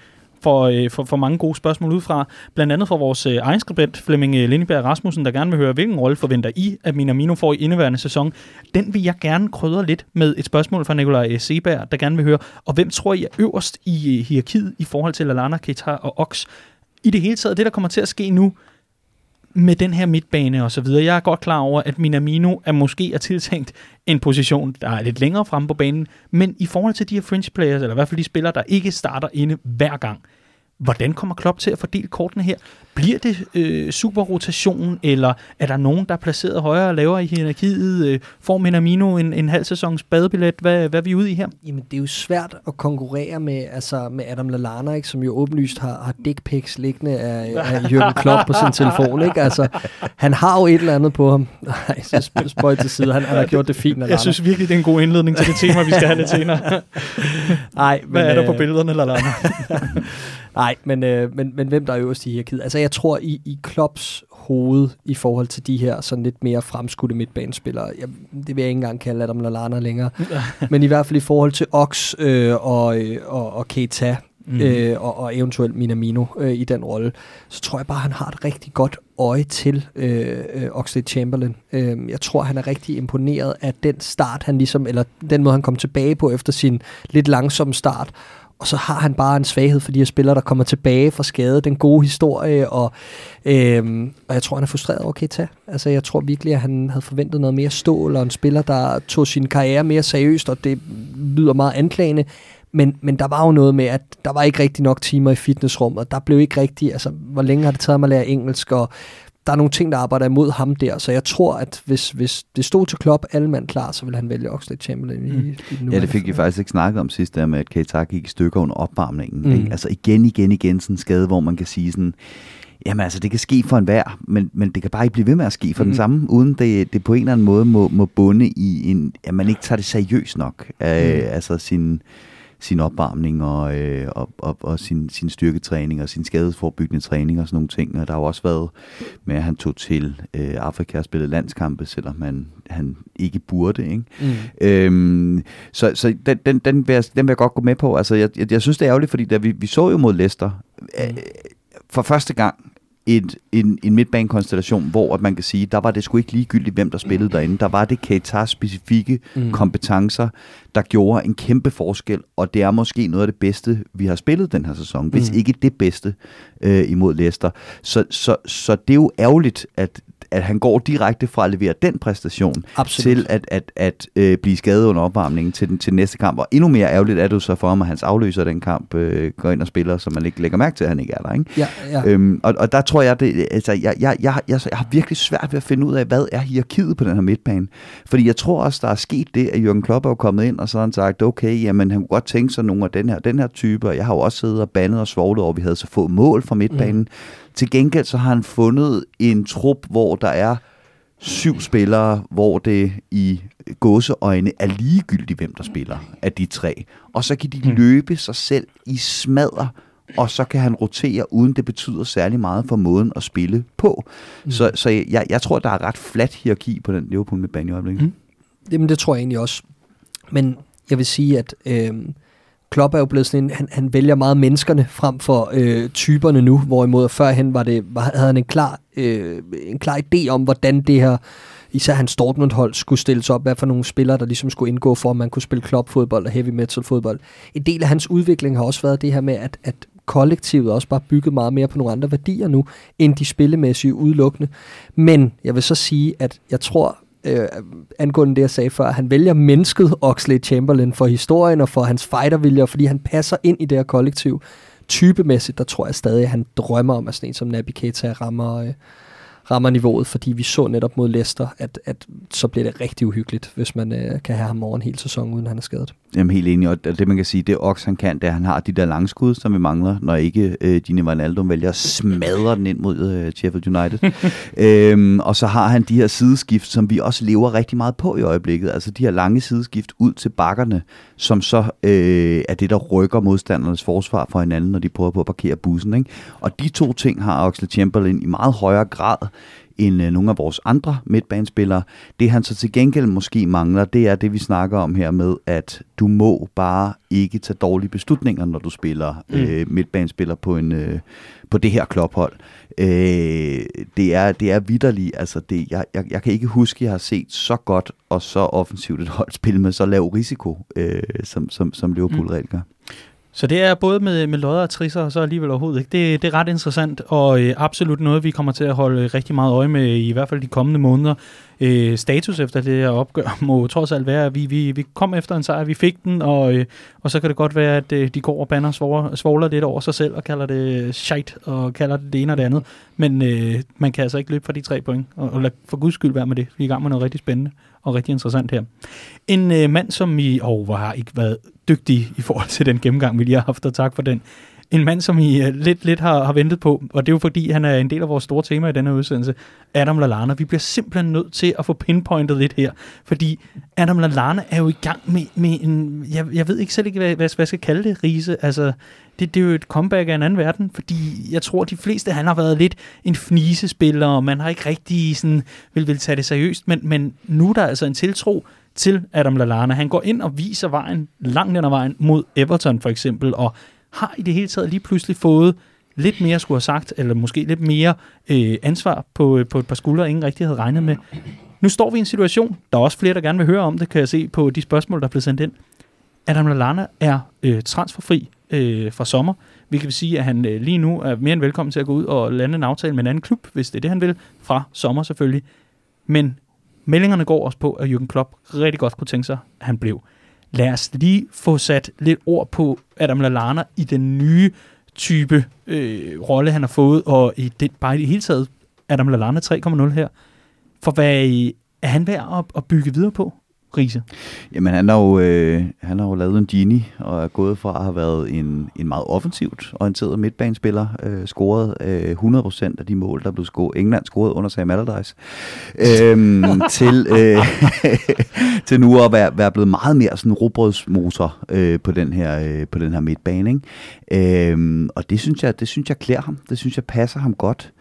[SPEAKER 1] for, øh, for, for mange gode spørgsmål ud fra. Blandt andet fra vores øh, egen skribent, Flemming øh, Lindeberg Rasmussen, der gerne vil høre, hvilken rolle forventer I, at Minamino får i indeværende sæson. Den vil jeg gerne krydre lidt med et spørgsmål fra Nikolaj øh, Seberg, der gerne vil høre, og hvem tror I er øverst i øh, hierarkiet i forhold til Alana, Keita og Ox? I det hele taget, det der kommer til at ske nu, med den her midtbane og så videre. Jeg er godt klar over, at Minamino er måske er tiltænkt en position, der er lidt længere fremme på banen, men i forhold til de her fringe players, eller i hvert fald de spillere, der ikke starter inde hver gang, Hvordan kommer Klopp til at fordele kortene her? Bliver det øh, superrotation, eller er der nogen, der er placeret højere og lavere i hierarkiet? Øh, får Minamino en, en halv sæsons badebillet? Hvad, hvad er vi ude i her?
[SPEAKER 2] Jamen, det er jo svært at konkurrere med, altså, med Adam Lallana, ikke, som jo åbenlyst har, har dick pics liggende af, af Jürgen Klopp på sin telefon. Ikke? Altså, han har jo et eller andet på ham. Nej, så spøj til side. Han, han har gjort det fint.
[SPEAKER 1] Lallana. Jeg synes virkelig, det er en god indledning til det tema, vi skal have lidt senere. Nej, hvad men, er der på øh, billederne, Lallana?
[SPEAKER 2] Nej, men, øh, men, men hvem der er øverst i hierarkiet? Altså, jeg tror, i, i Klopps hoved i forhold til de her sådan lidt mere fremskudte midtbanespillere, jeg, det vil jeg ikke engang kalde Adam Lallana længere, men i hvert fald i forhold til Ox øh, og, øh, og, og Keita, mm. øh, og, og eventuelt Minamino øh, i den rolle, så tror jeg bare, han har et rigtig godt øje til øh, øh, Oxlade Chamberlain. Øh, jeg tror, han er rigtig imponeret af den start, han ligesom, eller den måde, han kom tilbage på efter sin lidt langsomme start, og så har han bare en svaghed for de her spillere, der kommer tilbage fra skade, den gode historie, og, øhm, og jeg tror, han er frustreret over Keita. Altså, jeg tror virkelig, at han havde forventet noget mere stål, og en spiller, der tog sin karriere mere seriøst, og det lyder meget anklagende. Men, men der var jo noget med, at der var ikke rigtig nok timer i fitnessrummet. Der blev ikke rigtig, altså, hvor længe har det taget mig at lære engelsk, og der er nogle ting, der arbejder imod ham der, så jeg tror, at hvis, hvis det stod til Klopp, alle mand klar, så vil han vælge Oxlade Chamberlain mm. i, i
[SPEAKER 3] den Ja, det fik vi faktisk ikke snakket om sidst, der med, at Keita gik i stykker under opvarmningen. Mm. Ikke? Altså igen, igen, igen sådan en skade, hvor man kan sige sådan, Jamen altså, det kan ske for enhver, men, men det kan bare ikke blive ved med at ske for mm. den samme, uden det, det på en eller anden måde må, må bunde i, en, at man ikke tager det seriøst nok. Mm. Øh, altså sin, sin opvarmning og, øh, og, og, og sin, sin styrketræning og sin skadesforbyggende træning og sådan nogle ting. Og der har jo også været med, at han tog til øh, Afrika og spillede landskampe, selvom man, han ikke burde. Ikke? Mm. Øhm, så så den, den, den, vil jeg, den vil jeg godt gå med på. Altså, jeg, jeg, jeg synes, det er ærgerligt, fordi da vi, vi så jo mod Leicester, mm. øh, for første gang et, en, en midtbanekonstellation, hvor at man kan sige, der var det sgu ikke ligegyldigt, hvem der spillede derinde. Der var det Keita specifikke mm. kompetencer, der gjorde en kæmpe forskel, og det er måske noget af det bedste, vi har spillet den her sæson, mm. hvis ikke det bedste øh, imod Leicester. Så, så, så det er jo ærgerligt, at at han går direkte fra at levere den præstation Absolut. til at, at, at øh, blive skadet under opvarmningen til, den, til næste kamp. Og endnu mere ærgerligt er det så for ham, at hans afløser den kamp øh, går ind og spiller, så man ikke lægger mærke til, at han ikke er der. Ikke?
[SPEAKER 2] Ja, ja.
[SPEAKER 3] Øhm, og, og der tror jeg, det, altså, jeg, jeg, jeg, jeg, jeg har virkelig svært ved at finde ud af, hvad er hierarkiet på den her midtbane. Fordi jeg tror også, der er sket det, at Jørgen Klopp er kommet ind, og så har han sagt, okay, jamen han kunne godt tænke sig nogle af den her, den her type, og jeg har jo også siddet og bandet og svoglet over, at vi havde så få mål fra midtbanen. Mm. Til gengæld så har han fundet en trup, hvor der er syv spillere, hvor det i gåseøjne er ligegyldigt, hvem der spiller af de tre. Og så kan de mm. løbe sig selv i smadre, og så kan han rotere, uden det betyder særlig meget for måden at spille på. Mm. Så, så jeg, jeg tror, der er ret flat hierarki på den Liverpool med i øjeblikket. Mm.
[SPEAKER 2] Jamen, det tror jeg egentlig også. Men jeg vil sige, at øh, Klopp er jo blevet sådan en, han, han vælger meget menneskerne frem for øh, typerne nu, hvorimod førhen var det, var, havde han en klar, øh, en klar idé om, hvordan det her, især hans Dortmund-hold, skulle stilles op, hvad for nogle spillere, der ligesom skulle indgå for, at man kunne spille Klopp-fodbold og heavy metal-fodbold. En del af hans udvikling har også været det her med, at, at kollektivet også bare bygget meget mere på nogle andre værdier nu, end de spillemæssige udelukkende. Men jeg vil så sige, at jeg tror, øh, angående det, jeg sagde før, han vælger mennesket Oxley Chamberlain for historien og for hans fightervilje, fordi han passer ind i det her kollektiv. Typemæssigt, der tror jeg stadig, at han drømmer om, at sådan en som Naby Keita rammer, øh, rammer niveauet, fordi vi så netop mod Leicester, at, at så bliver det rigtig uhyggeligt, hvis man øh, kan have ham over en hel sæson, uden han er skadet.
[SPEAKER 3] Jamen helt enig, og det man kan sige, det Ox han kan, det er, at han har de der langskud, som vi mangler, når ikke øh, Gini Wijnaldum vælger at smadre den ind mod øh, Sheffield United. øhm, og så har han de her sideskift, som vi også lever rigtig meget på i øjeblikket, altså de her lange sideskift ud til bakkerne, som så øh, er det, der rykker modstandernes forsvar for hinanden, når de prøver på at parkere bussen. Ikke? Og de to ting har Oxlade Chamberlain i meget højere grad end øh, nogle af vores andre midtbanespillere. Det han så til gengæld måske mangler, det er det, vi snakker om her med, at du må bare ikke tage dårlige beslutninger, når du spiller mm. øh, midtbanespiller på, en, øh, på det her klophold. Øh, det er, det er vidderligt. Altså det, jeg, jeg, jeg kan ikke huske, at jeg har set så godt og så offensivt et hold spille med så lav risiko, øh, som, som, som Liverpool mm. reelt gør.
[SPEAKER 1] Så det er både med, med lodder og trisser, og så alligevel overhovedet ikke. Det, det er ret interessant, og øh, absolut noget, vi kommer til at holde rigtig meget øje med, i hvert fald de kommende måneder. Øh, status efter det her opgør må trods alt være, at vi, vi, vi kom efter en sejr, vi fik den, og, øh, og så kan det godt være, at øh, de går og banner svogler, svogler lidt over sig selv, og kalder det shit og kalder det det ene og det andet. Men øh, man kan altså ikke løbe fra de tre point, og, og lad for guds skyld være med det. Vi er i gang med noget rigtig spændende og rigtig interessant her. En øh, mand, som I, oh, hvor har ikke været dygtig i forhold til den gennemgang, vi lige har haft, og tak for den en mand, som I uh, lidt, lidt har, har ventet på, og det er jo fordi, han er en del af vores store tema i denne udsendelse, Adam Lallana. Vi bliver simpelthen nødt til at få pinpointet lidt her, fordi Adam Lallana er jo i gang med, med en, jeg, jeg ved ikke selv ikke, hvad, hvad, hvad jeg skal kalde det, Riese. Altså, det, det er jo et comeback af en anden verden, fordi jeg tror, de fleste, han har været lidt en fnisespiller, og man har ikke rigtig sådan, vil, vil tage det seriøst, men, men nu er der altså en tiltro til Adam Lallana. Han går ind og viser vejen, langt den ad vejen, mod Everton for eksempel, og har i det hele taget lige pludselig fået lidt mere skulle have sagt, eller måske lidt mere øh, ansvar på, øh, på et par skuldre, ingen rigtig havde regnet med. Nu står vi i en situation, der er også flere, der gerne vil høre om det, kan jeg se på de spørgsmål, der er blevet sendt ind. Adam Lallana er øh, transferfri øh, fra sommer, hvilket vil sige, at han øh, lige nu er mere end velkommen til at gå ud og lande en aftale med en anden klub, hvis det er det, han vil, fra sommer selvfølgelig. Men meldingerne går også på, at Jürgen Klopp rigtig godt kunne tænke sig, at han blev. Lad os lige få sat lidt ord på Adam Lallana i den nye type øh, rolle, han har fået, og i det, bare i det hele taget, Adam Lallana 3.0 her. For hvad er han værd at, at bygge videre på? Riese?
[SPEAKER 3] Jamen, han har, jo, øh, han har jo lavet en genie, og er gået fra at have været en, en meget offensivt orienteret midtbanespiller, øh, scoret øh, 100% af de mål, der blev scoret. England scoret under Sam Allardyce, øh, til, øh, til nu at være, være blevet meget mere sådan robrødsmotor øh, på, den her, øh, på den her midtbane. Ikke? Øh, og det synes, jeg, det synes jeg klæder ham. Det synes jeg passer ham godt.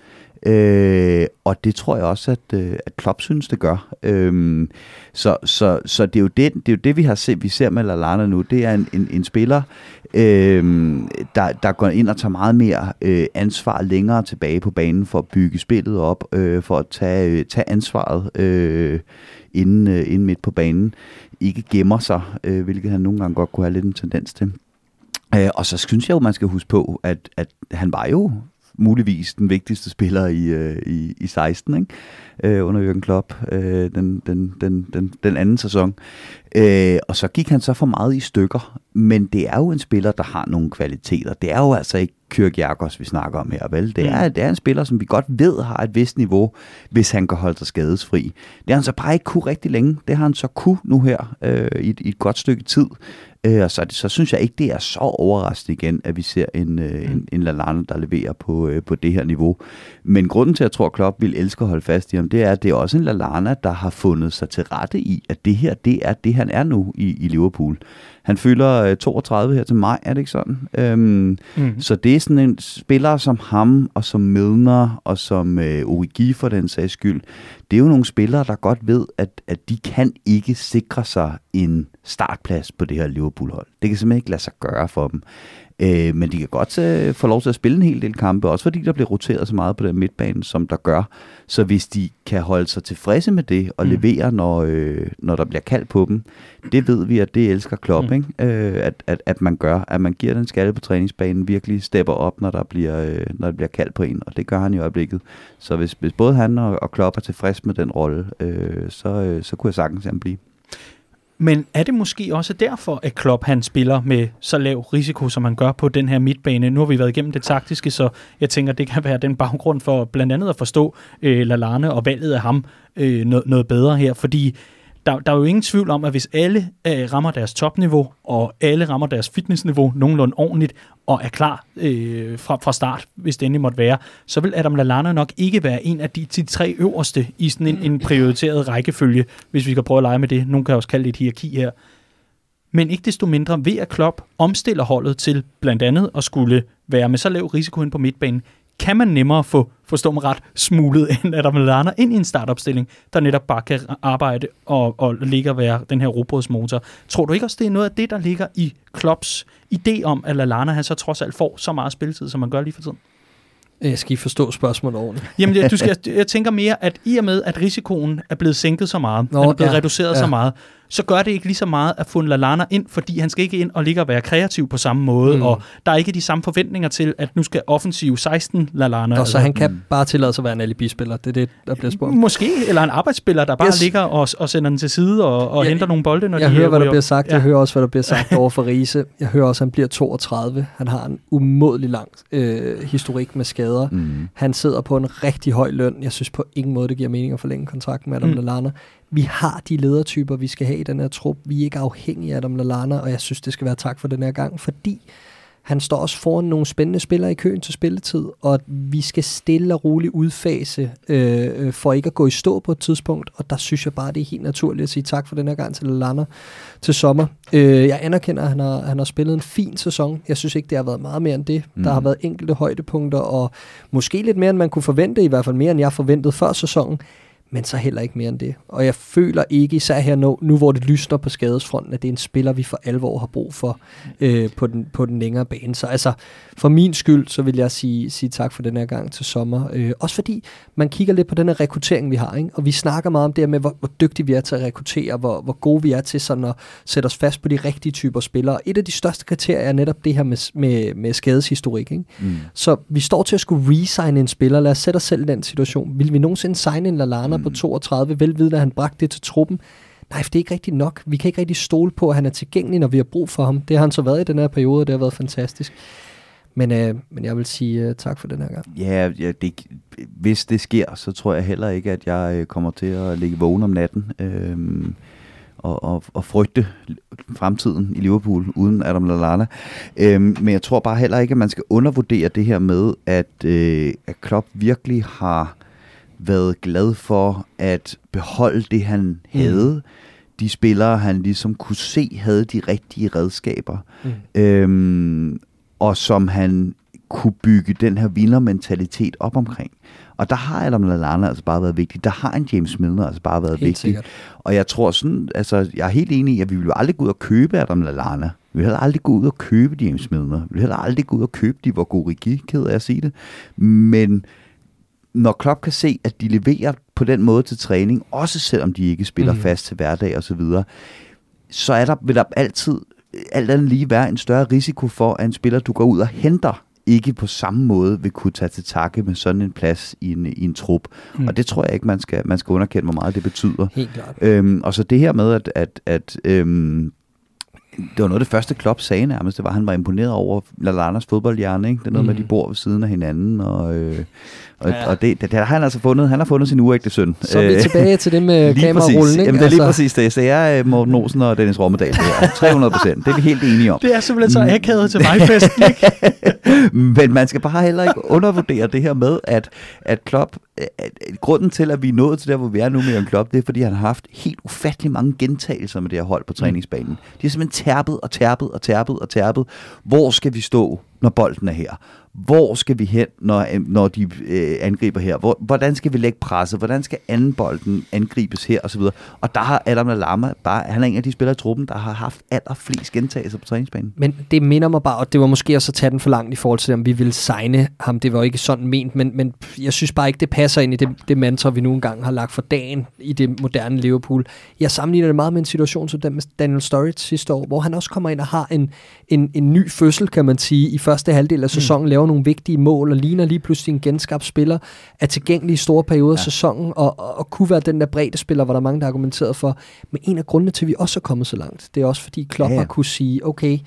[SPEAKER 3] Øh, og det tror jeg også, at, øh, at Klopp synes, det gør. Øh, så så, så det, er jo det, det er jo det, vi har set, vi ser med Lallana nu. Det er en, en, en spiller, øh, der, der går ind og tager meget mere øh, ansvar længere tilbage på banen for at bygge spillet op, øh, for at tage, øh, tage ansvaret øh, inden, øh, inden midt på banen. Ikke gemmer sig, øh, hvilket han nogle gange godt kunne have lidt en tendens til. Øh, og så synes jeg jo, man skal huske på, at, at han var jo muligvis den vigtigste spiller i, øh, i, i 16, ikke? Øh, under Jürgen Klopp, øh, den, den, den, den, den anden sæson. Øh, og så gik han så for meget i stykker, men det er jo en spiller, der har nogle kvaliteter. Det er jo altså ikke Kyrk Jakobs, vi snakker om her, vel? Det er, mm. det er en spiller, som vi godt ved har et vist niveau, hvis han kan holde sig skadesfri. Det har han så bare ikke kunne rigtig længe. Det har han så kunne nu her øh, i, i et godt stykke tid. Øh, og så, så synes jeg ikke, det er så overraskende igen, at vi ser en, øh, mm. en, en Lallana, der leverer på, øh, på det her niveau. Men grunden til, at jeg tror, at Klopp vil elske at holde fast i ham, det er, at det er også en Lallana, der har fundet sig til rette i, at det her, det er det, han er nu i, i Liverpool. Han fylder øh, 32 her til maj, er det ikke sådan? Øhm, mm. Så det er sådan en spiller som ham, og som Milner, og som øh, Origi for den sags skyld. Det er jo nogle spillere, der godt ved, at, at de kan ikke sikre sig en startplads på det her Liverpool-hold. Det kan simpelthen ikke lade sig gøre for dem. Øh, men de kan godt øh, få lov til at spille en hel del kampe, også fordi der bliver roteret så meget på den midtbane, som der gør. Så hvis de kan holde sig tilfredse med det og mm. levere, når, øh, når der bliver kaldt på dem, det ved vi, at det elsker Klopp, mm. ikke? Øh, at, at, at man gør, at man giver den skalle på træningsbanen, virkelig stepper op, når der bliver, øh, når der bliver kaldt på en, og det gør han i øjeblikket. Så hvis, hvis både han og, og Klopp er tilfreds med den rolle, øh, så, øh, så kunne jeg sagtens se ham blive.
[SPEAKER 1] Men er det måske også derfor, at Klopp han spiller med så lav risiko, som han gør på den her midtbane? Nu har vi været igennem det taktiske, så jeg tænker, det kan være den baggrund for blandt andet at forstå øh, Lallane og valget af ham øh, noget, noget bedre her. Fordi der, der er jo ingen tvivl om, at hvis alle øh, rammer deres topniveau, og alle rammer deres fitnessniveau nogenlunde ordentligt, og er klar øh, fra, fra start, hvis det endelig måtte være, så vil Adam Lallana nok ikke være en af de, de tre øverste i sådan en, en prioriteret rækkefølge, hvis vi kan prøve at lege med det. Nogle kan også kalde det et hierarki her. Men ikke desto mindre ved at Klopp omstiller holdet til blandt andet at skulle være med så lav risiko ind på midtbanen, kan man nemmere få, forstå mig ret, smuglet end Adam Lallana ind i en startopstilling, der netop bare kan arbejde og, og ligge og være den her robotsmotor. Tror du ikke også, det er noget af det, der ligger i Klopps idé om, at Lallana han så trods alt får så meget spilletid, som man gør lige for tiden?
[SPEAKER 2] Jeg skal I forstå spørgsmålet ordentligt?
[SPEAKER 1] Jamen, du skal, jeg tænker mere, at i og med, at risikoen er blevet sænket så meget, Nå, den er blevet ja, reduceret ja. så meget, så gør det ikke lige så meget at få en Lallana ind, fordi han skal ikke ind og ligge og være kreativ på samme måde, mm. og der er ikke de samme forventninger til, at nu skal offensiv 16 Lallana.
[SPEAKER 2] Og så altså, han kan mm. bare tillade sig at være en alibi-spiller, det er det, der bliver spurgt.
[SPEAKER 1] Måske, eller en arbejdsspiller, der bare yes. ligger og, og sender den til side og, og ja, henter nogle bolde, når
[SPEAKER 2] jeg
[SPEAKER 1] de
[SPEAKER 2] hører, hvad der bliver sagt. Ja. Jeg hører også, hvad der bliver sagt over for Riese. Jeg hører også, at han bliver 32. Han har en umådelig lang øh, historik med skader. Mm. Han sidder på en rigtig høj løn. Jeg synes på ingen måde, det giver mening at forlænge kontrakten med Adam mm. Lallana vi har de ledertyper, vi skal have i den her trup. Vi er ikke afhængige af Adam Lallana, og jeg synes, det skal være tak for den her gang, fordi han står også foran nogle spændende spillere i køen til spilletid, og vi skal stille og roligt udfase øh, øh, for ikke at gå i stå på et tidspunkt, og der synes jeg bare, det er helt naturligt at sige tak for den her gang til Lallana til sommer. Øh, jeg anerkender, at han har, han har spillet en fin sæson. Jeg synes ikke, det har været meget mere end det. Mm. Der har været enkelte højdepunkter, og måske lidt mere, end man kunne forvente, i hvert fald mere, end jeg forventede før sæsonen men så heller ikke mere end det. Og jeg føler ikke, især her nu, nu hvor det lysner på skadesfronten, at det er en spiller, vi for alvor har brug for øh, på, den, på den længere bane. Så altså, for min skyld, så vil jeg sige, sige tak for den her gang til sommer. Øh, også fordi man kigger lidt på den her rekruttering, vi har, ikke? og vi snakker meget om det her med, hvor, hvor dygtige vi er til at rekruttere, hvor, hvor gode vi er til sådan at sætte os fast på de rigtige typer spillere. Et af de største kriterier er netop det her med, med, med skadeshistorik. Ikke? Mm. Så vi står til at skulle resigne en spiller. Lad os sætte os selv i den situation. Vil vi nogensinde signe en Lalana mm. på 32, velvidende at han bragte det til truppen? Nej, for det er ikke rigtigt nok. Vi kan ikke rigtig stole på, at han er tilgængelig, når vi har brug for ham. Det har han så været i den her periode, og det har været fantastisk. Men, øh, men jeg vil sige øh, tak for den her gang.
[SPEAKER 3] Ja, ja det, hvis det sker, så tror jeg heller ikke, at jeg øh, kommer til at ligge vågen om natten øh, og, og, og frygte fremtiden i Liverpool uden Adam Lallana. Øh, men jeg tror bare heller ikke, at man skal undervurdere det her med, at, øh, at Klopp virkelig har været glad for at beholde det, han mm. havde. De spillere, han ligesom kunne se, havde de rigtige redskaber. Mm. Øhm, og som han kunne bygge den her vindermentalitet op omkring. Og der har Adam Lallana altså bare været vigtig. Der har en James Milner altså bare været
[SPEAKER 2] Helt
[SPEAKER 3] vigtig.
[SPEAKER 2] sikkert.
[SPEAKER 3] Og jeg tror sådan, altså jeg er helt enig i, at vi vil jo aldrig gå ud og købe Adam Lallana. Vi vil heller aldrig gå ud og købe James Milner. Vi vil heller aldrig gå ud og købe de Vogorigi, ked af at sige det. Men når Klopp kan se, at de leverer på den måde til træning, også selvom de ikke spiller mm. fast til hverdag og så videre, så er der, vil der altid alt andet lige være en større risiko for, at en spiller, du går ud og henter, ikke på samme måde vil kunne tage til takke med sådan en plads i en, i en trup. Mm. Og det tror jeg ikke, man skal, man skal underkende, hvor meget det betyder.
[SPEAKER 2] Helt klart.
[SPEAKER 3] Øhm, og så det her med, at, at, at øhm, det var noget af det første, Klopp sagde nærmest, det var, at han var imponeret over Lallanas fodboldhjerne. Ikke? Det er noget mm. med, at de bor ved siden af hinanden, og, øh, og, ja. og det, det, det, har han altså fundet. Han har fundet sin uægte søn.
[SPEAKER 2] Så er vi tilbage til det med
[SPEAKER 3] lige
[SPEAKER 2] kamerarullen,
[SPEAKER 3] præcis.
[SPEAKER 2] ikke?
[SPEAKER 3] Jamen, det er lige altså... præcis det. Så jeg er Morten Olsen og Dennis Rommedal. Det er 300 procent. Det er vi helt enige om.
[SPEAKER 1] Det er simpelthen så akavet til vejfesten, ikke?
[SPEAKER 3] Men man skal bare heller ikke undervurdere det her med, at, at Klopp, at grunden til, at vi er nået til der, hvor vi er nu med Jørgen Klopp, det er, fordi han har haft helt ufattelig mange gentagelser med det her hold på træningsbanen. De har simpelthen tærpet og tærpet og tærpet og tærpet. Hvor skal vi stå, når bolden er her? Hvor skal vi hen, når, når de øh, angriber her? Hvor, hvordan skal vi lægge presset? Hvordan skal anden bolden angribes her? Og, så videre. og der har Adam Lallama bare, han er en af de spillere i truppen, der har haft allerflest gentagelser på træningsbanen.
[SPEAKER 2] Men det minder mig bare, og det var måske også at tage den for langt i forhold til, om vi ville signe ham. Det var ikke sådan ment, men, men jeg synes bare ikke, det passer ind i det, det mantra, vi nu engang har lagt for dagen i det moderne Liverpool. Jeg sammenligner det meget med en situation som den med Daniel Sturridge sidste år, hvor han også kommer ind og har en, en, en ny fødsel, kan man sige, i første halvdel af sæsonen, mm. laver nogle vigtige mål, og ligner lige pludselig en genskabt spiller, er tilgængelig i store perioder ja. af sæsonen, og, og, og kunne være den der brede spiller, hvor der er mange, der argumenteret for. Men en af grundene til, at vi også er kommet så langt, det er også fordi Klopp
[SPEAKER 3] ja.
[SPEAKER 2] har kunne sige, okay,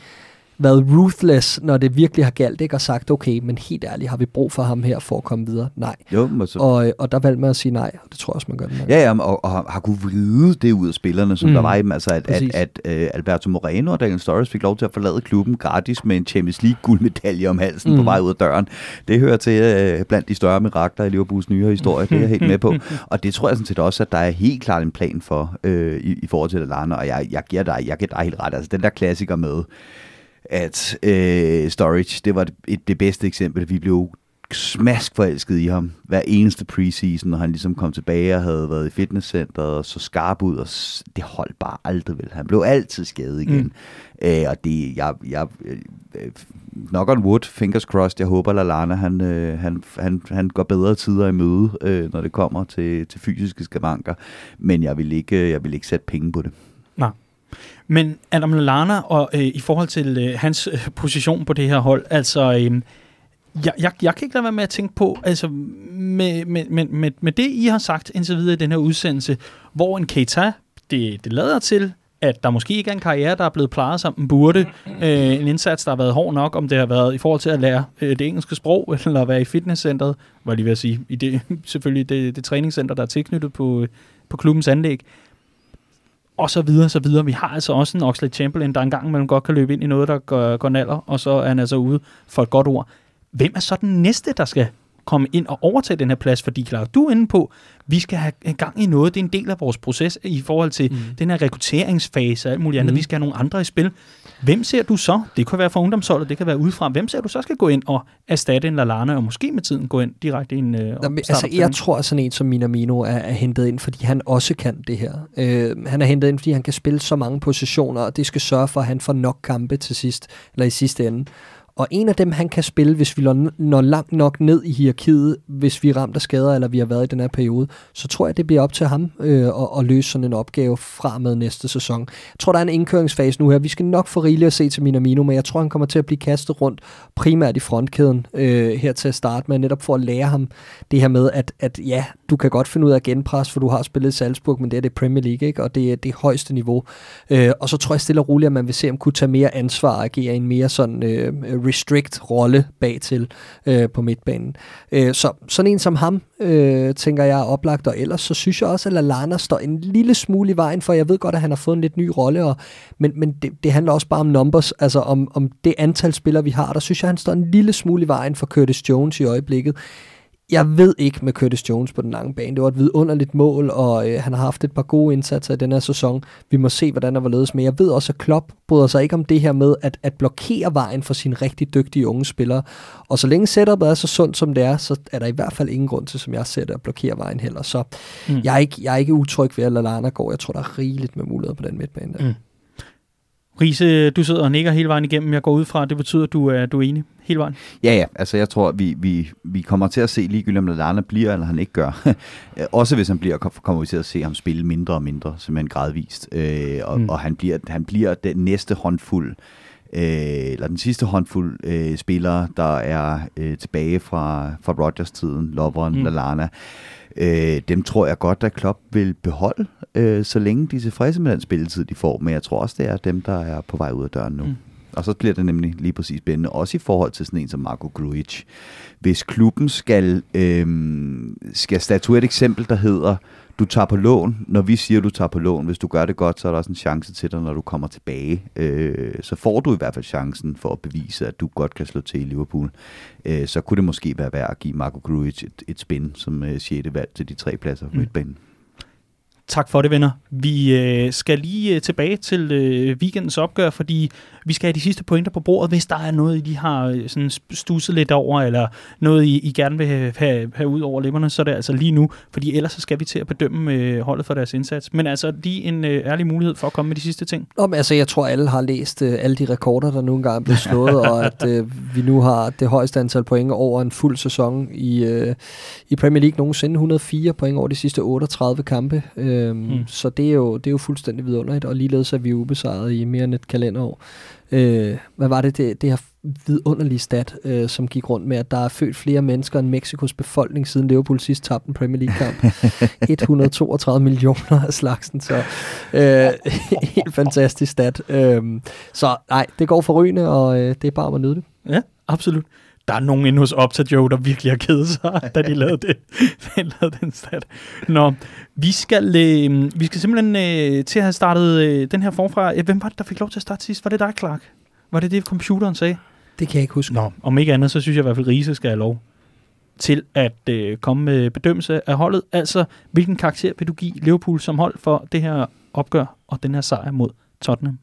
[SPEAKER 2] været ruthless, når det virkelig har galt, ikke? og sagt, okay, men helt ærligt, har vi brug for ham her for at komme videre? Nej.
[SPEAKER 3] Jo, men så,
[SPEAKER 2] Og, øh, og der valgte man at sige nej, og det tror jeg også, man gør gang.
[SPEAKER 3] Ja, ja, og, og har, har kunne vride det ud af spillerne, som
[SPEAKER 2] Mm,
[SPEAKER 3] der var i dem. Altså, at, at,
[SPEAKER 2] præcis.
[SPEAKER 3] at uh, Alberto Moreno og Daniel Storres fik lov til at forlade klubben gratis med en Champions League guldmedalje om halsen mm. på vej ud af døren. Det hører til uh, blandt de større mirakler i Liverpools nyere historie. Det er jeg helt med på. Og det tror jeg sådan set også, at der er helt klart en plan for uh, i, i forhold til Lallana. Og jeg, jeg giver dig, jeg giver dig helt ret. Altså, den der klassiker med, at uh, Storage, det var et, det bedste eksempel. Vi blev smask forelsket i ham hver eneste preseason, når han ligesom kom tilbage og havde været i fitnesscenteret og så skarp ud, og det holdt bare aldrig vel. Han blev altid skadet igen. Mm. Øh, og det, jeg, jeg, øh, øh, knock on wood, fingers crossed, jeg håber Lallana, han, øh, han, han, han går bedre tider i møde, øh, når det kommer til, til fysiske skavanker, men jeg vil ikke, jeg vil ikke sætte penge på det.
[SPEAKER 1] Nej. Men Adam Lallana, og øh, i forhold til øh, hans øh, position på det her hold, altså, øh, jeg, jeg, jeg kan ikke lade være med at tænke på, altså, med, med, med, med, med det, I har sagt indtil videre i den her udsendelse, hvor en Keita, det, det lader til, at der måske ikke er en karriere, der er blevet plejet, som den burde. Øh, en indsats, der har været hård nok, om det har været i forhold til at lære øh, det engelske sprog, eller at være i fitnesscenteret, var lige ved at sige, i det, selvfølgelig det, det træningscenter, der er tilknyttet på, øh, på klubbens anlæg og så videre, så videre. Vi har altså også en Oxley Chamberlain, der engang man godt kan løbe ind i noget, der går, går naller, og så er han altså ude for et godt ord. Hvem er så den næste, der skal komme ind og overtage den her plads, fordi klar, du er inde på, vi skal have gang i noget, det er en del af vores proces i forhold til mm. den her rekrutteringsfase og alt muligt andet, mm. vi skal have nogle andre i spil. Hvem ser du så, det kan være fra ungdomsholdet, det kan være udefra, hvem ser du så skal gå ind og erstatte en Lalana, og måske med tiden gå ind direkte i en øh,
[SPEAKER 2] Jamen, Altså, jeg tror, at sådan en som Minamino er, er hentet ind, fordi han også kan det her. Øh, han er hentet ind, fordi han kan spille så mange positioner, og det skal sørge for, at han får nok kampe til sidst, eller i sidste ende. Og en af dem, han kan spille, hvis vi når langt nok ned i hierarkiet, hvis vi er ramt af skader, eller vi har været i den her periode, så tror jeg, det bliver op til ham øh, at, at løse sådan en opgave fra med næste sæson. Jeg tror, der er en indkøringsfase nu her. Vi skal nok få rigeligt at se til Minamino, men jeg tror, han kommer til at blive kastet rundt primært i frontkæden øh, her til at starte med, netop for at lære ham det her med, at, at ja, du kan godt finde ud af genpres, for du har spillet i Salzburg, men det er det Premier League, ikke? og det er det højeste niveau. Øh, og så tror jeg stille og roligt, at man vil se, om kunne tage mere ansvar og agere en mere sådan øh, restrict rolle bag til øh, på midtbanen. Øh, så sådan en som ham, øh, tænker jeg er oplagt, og ellers så synes jeg også, at Lallana står en lille smule i vejen, for jeg ved godt, at han har fået en lidt ny rolle, og, men, men det, det handler også bare om numbers, altså om, om det antal spillere, vi har. Der synes jeg, han står en lille smule i vejen for Curtis Jones i øjeblikket jeg ved ikke med Curtis Jones på den lange bane. Det var et vidunderligt mål, og øh, han har haft et par gode indsatser i den her sæson. Vi må se, hvordan der var ledes med. Jeg ved også, at Klopp bryder sig ikke om det her med at, at blokere vejen for sine rigtig dygtige unge spillere. Og så længe setupet er så sundt, som det er, så er der i hvert fald ingen grund til, som jeg ser det, at blokere vejen heller. Så mm. jeg, er ikke, jeg er ikke utryg ved, at Lallana går. Jeg tror, der er rigeligt med muligheder på den midtbane der. Mm.
[SPEAKER 1] Riese, du sidder og nikker hele vejen igennem. Jeg går ud fra, at det betyder, at du er, du er enig hele vejen.
[SPEAKER 3] Ja, ja. Altså, jeg tror, vi, vi, vi kommer til at se ligegyldigt, om Lallana bliver, eller han ikke gør. Også hvis han bliver, kommer vi til at se ham spille mindre og mindre, simpelthen gradvist. Øh, og, mm. og han bliver, han bliver den næste håndfuld, øh, eller den sidste håndfuld øh, spillere, der er øh, tilbage fra, fra Rogers-tiden, Lovren, mm. Lallana. Øh, dem tror jeg godt, at Klopp vil beholde, øh, så længe de er tilfredse med den spilletid, de får. Men jeg tror også, det er dem, der er på vej ud af døren nu. Mm. Og så bliver det nemlig lige præcis spændende, også i forhold til sådan en som Marco Grujic. Hvis klubben skal, øh, skal statuere et eksempel, der hedder, du tager på lån, når vi siger, du tager på lån, hvis du gør det godt, så er der også en chance til dig, når du kommer tilbage. Øh, så får du i hvert fald chancen for at bevise, at du godt kan slå til i Liverpool. Øh, så kunne det måske være værd at give Marco Grujic et, et spin som øh, 6. valg til de tre pladser på mm. midtbanen.
[SPEAKER 1] Tak for det, venner. Vi øh, skal lige øh, tilbage til øh, weekendens opgør, fordi vi skal have de sidste pointer på bordet, hvis der er noget, I har øh, sådan stusset lidt over, eller noget, I, I gerne vil have, have, have ud over lemmerne, så er det altså lige nu, fordi ellers så skal vi til at bedømme øh, holdet for deres indsats. Men altså lige en øh, ærlig mulighed for at komme med de sidste ting.
[SPEAKER 2] Nå, men, altså, jeg tror, alle har læst øh, alle de rekorder, der nu engang er blevet slået, og at øh, vi nu har det højeste antal point over en fuld sæson i, øh, i Premier League nogensinde. 104 point over de sidste 38 kampe. Øh, mm. Så det er, jo, det er jo fuldstændig vidunderligt, og ligeledes er vi ubesejret i mere end et kalenderår. Øh, hvad var det, det, det her vidunderlige stat, øh, som gik rundt med, at der er født flere mennesker end Mexikos befolkning, siden Liverpool sidst tabte en Premier League-kamp. 132 millioner af slagsen, så øh, helt fantastisk stat. Øh, så nej, det går forrygende, og øh, det er bare om at nyde det.
[SPEAKER 1] Ja, absolut der er nogen inde hos Opta Joe, der virkelig har kedet sig, da de lavede, det, de lavede den stat. Nå, vi skal, øh, vi skal simpelthen øh, til at have startet øh, den her forfra. Hvem var det, der fik lov til at starte sidst? Var det dig, Clark? Var det det, computeren sagde?
[SPEAKER 2] Det kan jeg ikke huske.
[SPEAKER 1] Nå, om ikke andet, så synes jeg i hvert fald, Riese skal have lov til at øh, komme med bedømmelse af holdet. Altså, hvilken karakter vil du give Liverpool som hold for det her opgør og den her sejr mod Tottenham?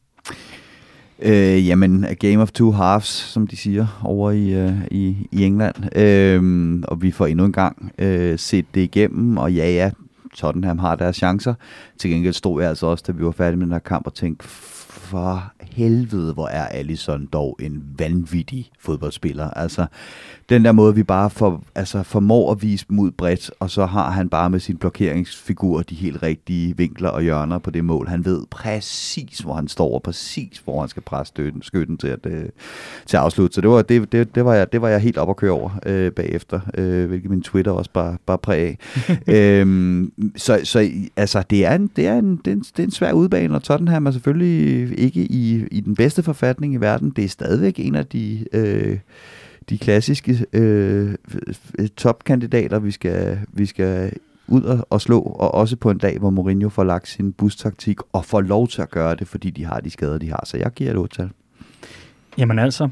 [SPEAKER 3] Øh, jamen, a game of two halves, som de siger over i, øh, i, i England. Øh, og vi får endnu en gang øh, set det igennem, og ja, ja, Tottenham har deres chancer. Til gengæld stod jeg altså også, da vi var færdige med den her kamp, og tænkte, for helvede, hvor er Allison dog en vanvittig fodboldspiller. Altså, den der måde, vi bare for, altså, formår at vise ud bredt, og så har han bare med sin blokeringsfigur de helt rigtige vinkler og hjørner på det mål. Han ved præcis, hvor han står, og præcis, hvor han skal presse støtten, skytten til at, øh, til at afslutte. Så det var, det, det, det, var, jeg, det var jeg helt op at køre over øh, bagefter, øh, hvilket min Twitter også bare, bare præg af. øhm, så, så altså, det er, en, det, er en, det, er en, det er en svær udbane, og Tottenham er selvfølgelig ikke i, i den bedste forfatning i verden. Det er stadigvæk en af de... Øh, de klassiske øh, topkandidater, vi skal, vi skal ud og, og slå, og også på en dag, hvor Mourinho får lagt sin bustaktik og får lov til at gøre det, fordi de har de skader, de har. Så jeg giver et 8
[SPEAKER 1] Jamen altså,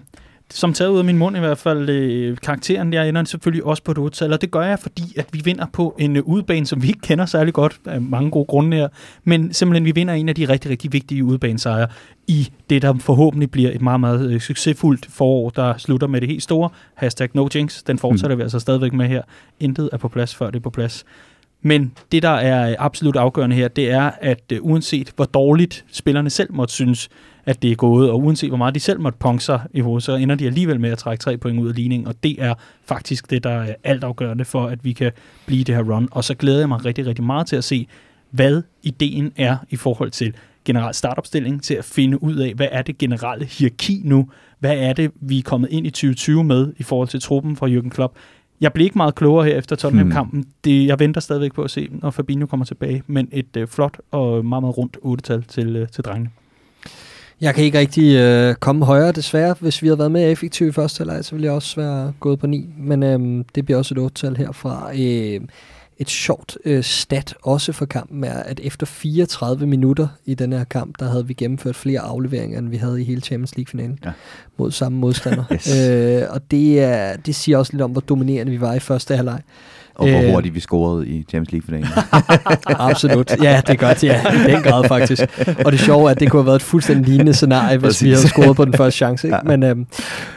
[SPEAKER 1] som taget ud af min mund i hvert fald, øh, karakteren, jeg ender selvfølgelig også på et 8 og det gør jeg, fordi at vi vinder på en øh, udebane, som vi ikke kender særlig godt, af mange gode grunde her, men simpelthen vi vinder en af de rigtig, rigtig vigtige udebanesejre i det, der forhåbentlig bliver et meget, meget øh, succesfuldt forår, der slutter med det helt store. Hashtag no jinx, den fortsætter mm. vi altså stadigvæk med her. Intet er på plads, før det er på plads. Men det, der er absolut afgørende her, det er, at uh, uanset hvor dårligt spillerne selv måtte synes, at det er gået, og uanset hvor meget de selv måtte ponge sig i hovedet, så ender de alligevel med at trække tre point ud af ligningen, og det er faktisk det, der er altafgørende for, at vi kan blive det her run. Og så glæder jeg mig rigtig, rigtig meget til at se, hvad ideen er i forhold til generel startopstilling, til at finde ud af, hvad er det generelle hierarki nu, hvad er det, vi er kommet ind i 2020 med i forhold til truppen fra Jürgen Klopp. Jeg bliver ikke meget klogere her efter Tottenham-kampen. Det, jeg venter stadigvæk på at se, når Fabinho kommer tilbage, men et øh, flot og meget, meget rundt 8-tal til, øh, til drengene.
[SPEAKER 2] Jeg kan ikke rigtig øh, komme højere, desværre. Hvis vi havde været mere effektive i første halvleg, så ville jeg også være gået på 9. Men øh, det bliver også et 8-tal herfra. Øh, et sjovt øh, stat også for kampen er, at efter 34 minutter i den her kamp, der havde vi gennemført flere afleveringer, end vi havde i hele Champions League-finalen ja. mod samme modstander. yes. øh, og det, er, det siger også lidt om, hvor dominerende vi var i første halvleg.
[SPEAKER 3] Og hvor øh, hurtigt vi scorede i Champions League-finalen.
[SPEAKER 2] Absolut. Ja, det gør det, ja. I den grad faktisk. Og det sjove er, at det kunne have været et fuldstændig lignende scenarie, hvis Præcis. vi havde scoret på den første chance. Ikke? Ja. Men, øh,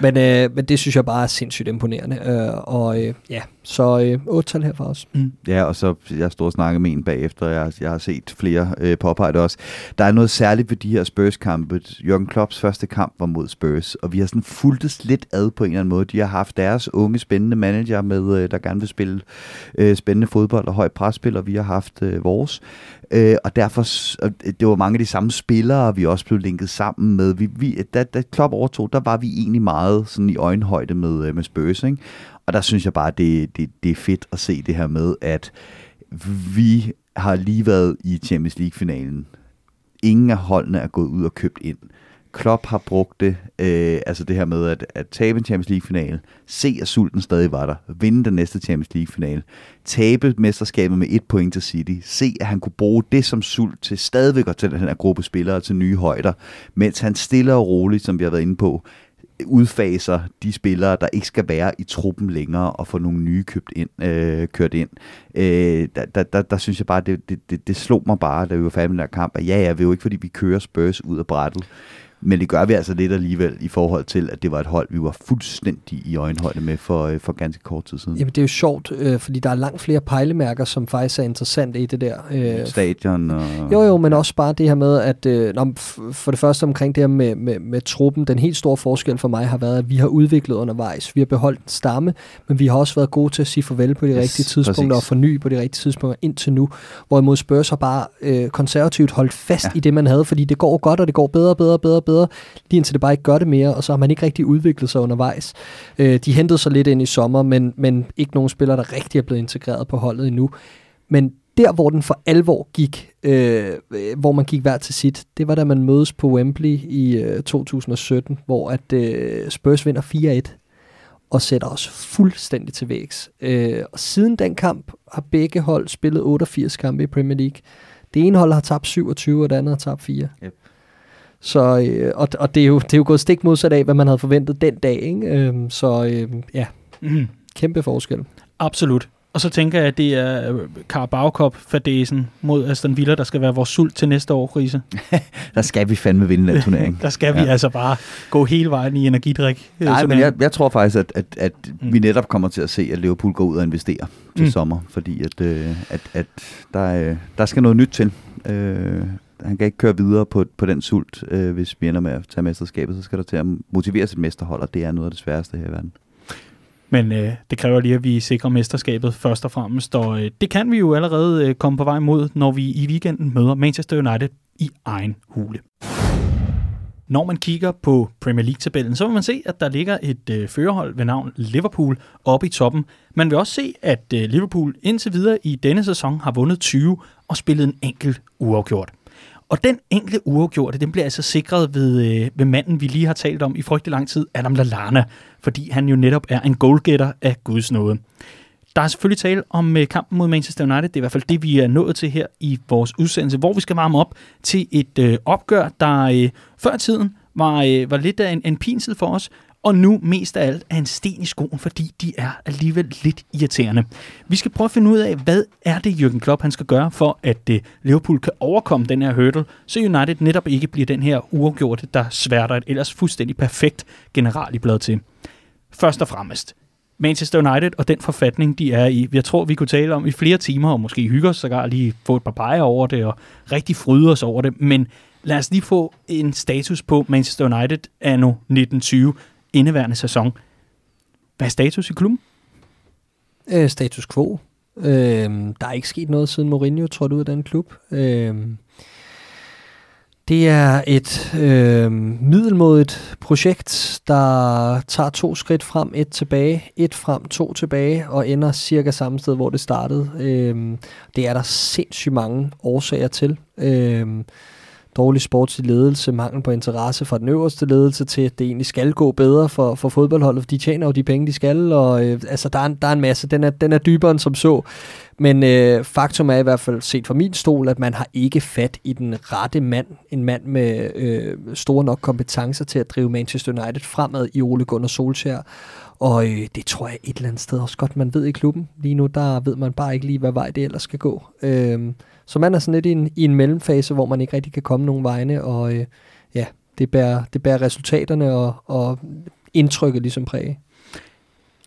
[SPEAKER 2] men, øh, men det synes jeg bare er sindssygt imponerende. Øh, og øh, ja, så øh, otte tal her for os.
[SPEAKER 3] Mm. Ja, og så jeg står og snakker med en bagefter, jeg, jeg har set flere øh, påpege det også. Der er noget særligt ved de her Spurs-kampe. Jørgen Klopps første kamp var mod Spurs, og vi har sådan fulgtes lidt ad på en eller anden måde. De har haft deres unge, spændende manager med, øh, der gerne vil spille øh, spændende fodbold og høj presspil, og vi har haft øh, vores. Øh, og derfor, det var mange af de samme spillere, vi også blev linket sammen med. Vi, vi, da, da Klopp overtog, der var vi egentlig meget sådan i øjenhøjde med, øh, med Spurs, ikke? Og der synes jeg bare, det, det, det er fedt at se det her med, at vi har lige været i Champions League-finalen. Ingen af holdene er gået ud og købt ind. Klopp har brugt det, øh, altså det her med at, at tabe en Champions League-finale, se at sulten stadig var der, vinde den næste Champions League-finale, tabe mesterskabet med et point til City, se at han kunne bruge det som sult til stadigvæk at tage den her gruppe spillere til nye højder, mens han stille og roligt, som vi har været inde på, udfaser de spillere, der ikke skal være i truppen længere, og få nogle nye købt ind, øh, kørt ind. Øh, der, der, der, der synes jeg bare, det, det, det, det slog mig bare, da vi var færdige med den her kamp, at ja, ja, vi er jo ikke, fordi vi kører Spurs ud af brættet. Men det gør vi altså lidt alligevel i forhold til, at det var et hold, vi var fuldstændig i øjenhøjde med for, øh, for ganske kort tid siden.
[SPEAKER 2] Jamen det er jo sjovt, øh, fordi der er langt flere pejlemærker, som faktisk er interessante i det der.
[SPEAKER 3] Øh, Stadion og...
[SPEAKER 2] Jo jo, men også bare det her med, at øh, for det første omkring det her med, med, med truppen, den helt store forskel for mig har været, at vi har udviklet undervejs. Vi har beholdt en stamme, men vi har også været gode til at sige farvel på de yes, rigtige tidspunkter præcis. og forny på de rigtige tidspunkter indtil nu. Hvorimod Spurs har bare øh, konservativt holdt fast ja. i det, man havde, fordi det går godt, og det går bedre, bedre, bedre, bedre, lige indtil det bare ikke gør det mere, og så har man ikke rigtig udviklet sig undervejs. Øh, de hentede sig lidt ind i sommer, men, men ikke nogen spillere, der rigtig er blevet integreret på holdet endnu. Men der, hvor den for alvor gik, øh, øh hvor man gik hver til sit, det var da man mødes på Wembley i øh, 2017, hvor at øh, Spurs vinder 4-1 og sætter os fuldstændig til vægs. Øh, og siden den kamp har begge hold spillet 88 kampe i Premier League. Det ene hold har tabt 27, og det andet har tabt 4. Yep. Så, øh, og, og det, er jo, det er jo gået stik modsat af, hvad man havde forventet den dag. Ikke? Øhm, så øh, ja, mm. kæmpe forskel.
[SPEAKER 1] Absolut. Og så tænker jeg, at det er øh, Carabao Cup fadesen mod Aston Villa, der skal være vores sult til næste år, Riese.
[SPEAKER 3] der skal vi fandme vinde den turnering.
[SPEAKER 1] der skal vi ja. altså bare gå hele vejen i energidrik.
[SPEAKER 3] Øh, Nej, men jeg, jeg tror faktisk, at, at, at mm. vi netop kommer til at se, at Liverpool går ud og investerer til mm. sommer, fordi at, øh, at, at der, der skal noget nyt til. Øh, han kan ikke køre videre på, på den sult, øh, hvis vi ender med at tage mesterskabet. Så skal der til at motivere sit mesterhold, og det er noget af det sværeste her i verden.
[SPEAKER 1] Men øh, det kræver lige, at vi sikrer mesterskabet først og fremmest, og øh, det kan vi jo allerede øh, komme på vej mod, når vi i weekenden møder Manchester United i egen hule. Når man kigger på Premier League-tabellen, så vil man se, at der ligger et øh, førerhold ved navn Liverpool oppe i toppen. Man vil også se, at øh, Liverpool indtil videre i denne sæson har vundet 20 og spillet en enkelt uafgjort. Og den enkelte uafgjorte, den bliver altså sikret ved, øh, ved manden, vi lige har talt om i frygtelig lang tid, Adam Lallana, fordi han jo netop er en goalgetter af Guds nåde. der er selvfølgelig tale om øh, kampen mod Manchester United. Det er i hvert fald det, vi er nået til her i vores udsendelse, hvor vi skal varme op til et øh, opgør, der øh, før tiden var, øh, var lidt af en, en pinsel for os, og nu mest af alt er en sten i skoen, fordi de er alligevel lidt irriterende. Vi skal prøve at finde ud af, hvad er det, Jürgen Klopp han skal gøre, for at øh, Liverpool kan overkomme den her hurdle, så United netop ikke bliver den her uafgjorte, der sværter et ellers fuldstændig perfekt general i blad til. Først og fremmest, Manchester United og den forfatning, de er i. Jeg tror, vi kunne tale om i flere timer, og måske hygge os sågar lige få et par peger over det, og rigtig fryde os over det. Men lad os lige få en status på Manchester United anno 1920, indeværende sæson. Hvad er status i klubben?
[SPEAKER 2] Øh, status quo. Øh, der er ikke sket noget siden Mourinho trådte ud af den klub. Øh, det er et øh, middelmodigt projekt, der tager to skridt frem, et tilbage, et frem, to tilbage, og ender cirka samme sted, hvor det startede. Øh, det er der sindssygt mange årsager til. Øh, dårlig sportslig ledelse, mangel på interesse fra den øverste ledelse til, at det egentlig skal gå bedre for, for fodboldholdet, for de tjener jo de penge, de skal, og øh, altså, der, er, der er en masse, den er, den er dybere end som så, men øh, faktum er i hvert fald set fra min stol, at man har ikke fat i den rette mand, en mand med øh, store nok kompetencer til at drive Manchester United fremad i Ole Gunnar Solskjaer, og øh, det tror jeg et eller andet sted også godt, man ved i klubben. Lige nu, der ved man bare ikke lige, hvad vej det ellers skal gå. Øh, så man er sådan lidt i en, i en mellemfase, hvor man ikke rigtig kan komme nogen vegne, og øh, ja, det bærer, det bærer resultaterne og, og indtrykket ligesom præge.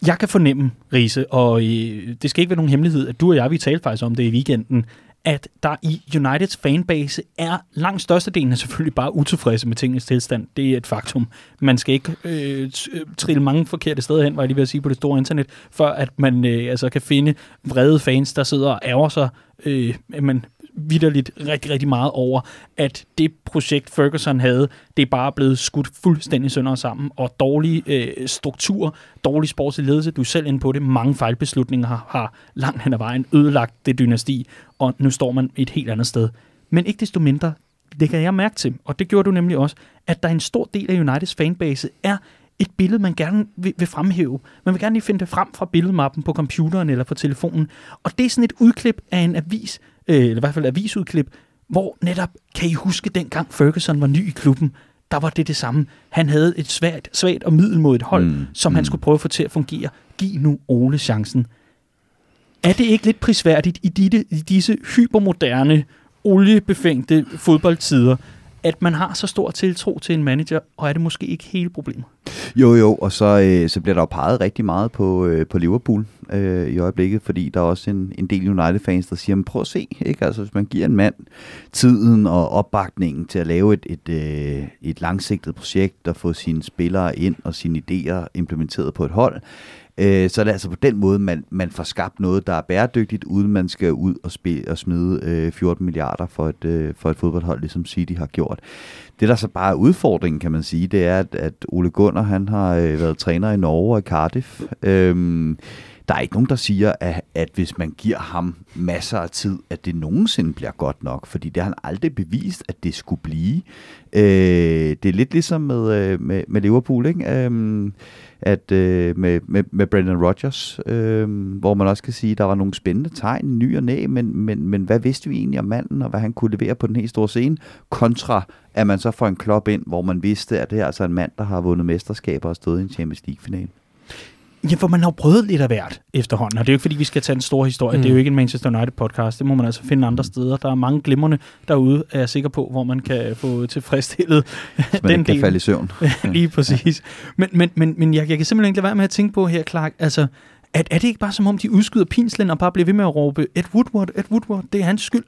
[SPEAKER 1] Jeg kan fornemme, Riese, og øh, det skal ikke være nogen hemmelighed, at du og jeg, vi talte faktisk om det i weekenden, at der i Uniteds fanbase er langt størstedelen er selvfølgelig bare utilfredse med tingens tilstand. Det er et faktum. Man skal ikke øh, øh, trille mange forkerte steder hen, var jeg lige ved at sige, på det store internet, for at man øh, altså kan finde vrede fans, der sidder og ærger sig øh, man vidderligt rigtig, rigtig meget over, at det projekt, Ferguson havde, det er bare blevet skudt fuldstændig sønder sammen, og dårlig øh, struktur, dårlig sportslig ledelse, du er selv inde på det, mange fejlbeslutninger har, har langt hen ad vejen ødelagt det dynasti, og nu står man et helt andet sted. Men ikke desto mindre, det kan jeg mærke til, og det gjorde du nemlig også, at der er en stor del af Uniteds fanbase er et billede, man gerne vil, vil fremhæve. Man vil gerne lige finde det frem fra billedmappen på computeren eller på telefonen. Og det er sådan et udklip af en avis, øh, eller i hvert fald avisudklip, hvor netop, kan I huske dengang Ferguson var ny i klubben, der var det det samme. Han havde et svært, svagt og middelmodigt hold, mm. som mm. han skulle prøve at få til at fungere. Giv nu Ole chancen. Er det ikke lidt prisværdigt i, disse, i disse hypermoderne, oliebefængte fodboldtider, at man har så stor tiltro til en manager, og er det måske ikke hele problemet?
[SPEAKER 3] Jo, jo, og så, øh, så bliver der jo peget rigtig meget på, øh, på Liverpool øh, i øjeblikket, fordi der er også en, en del United-fans, der siger, prøv at se, ikke? Altså, hvis man giver en mand tiden og opbakningen til at lave et, et, øh, et langsigtet projekt, og få sine spillere ind og sine idéer implementeret på et hold, Øh, så er det altså på den måde, man, man får skabt noget, der er bæredygtigt, uden man skal ud og, spille, og smide øh, 14 milliarder for et, øh, for et fodboldhold, ligesom City har gjort. Det, der så bare er udfordringen, kan man sige, det er, at, at Ole Gunnar, han har øh, været træner i Norge og i Cardiff. Øh, der er ikke nogen, der siger, at, at hvis man giver ham masser af tid, at det nogensinde bliver godt nok, fordi det har han aldrig bevist, at det skulle blive. Øh, det er lidt ligesom med, øh, med, med Liverpool, ikke? Øh, at øh, med, med, med Brendan Rodgers, øh, hvor man også kan sige, at der var nogle spændende tegn, ny og næ, men, men, men hvad vidste vi egentlig om manden, og hvad han kunne levere på den helt store scene, kontra at man så får en klub ind, hvor man vidste, at det er altså en mand, der har vundet mesterskaber og stået i en Champions League-finale.
[SPEAKER 1] Ja, for man har jo prøvet lidt af hvert efterhånden, og det er jo ikke fordi, vi skal tage en stor historie. Mm. Det er jo ikke en Manchester United-podcast. Det må man altså finde andre steder. Der er mange glimrende derude, er jeg sikker på, hvor man kan få tilfredsstillet
[SPEAKER 3] man den ikke kan del. falde i søvn.
[SPEAKER 1] Lige præcis. Men, men, men, men jeg, jeg kan simpelthen ikke lade være med at tænke på her, Clark, altså, at, er det ikke bare som om, de udskyder pinslen og bare bliver ved med at råbe, Ed Woodward, Ed Woodward, det er hans skyld?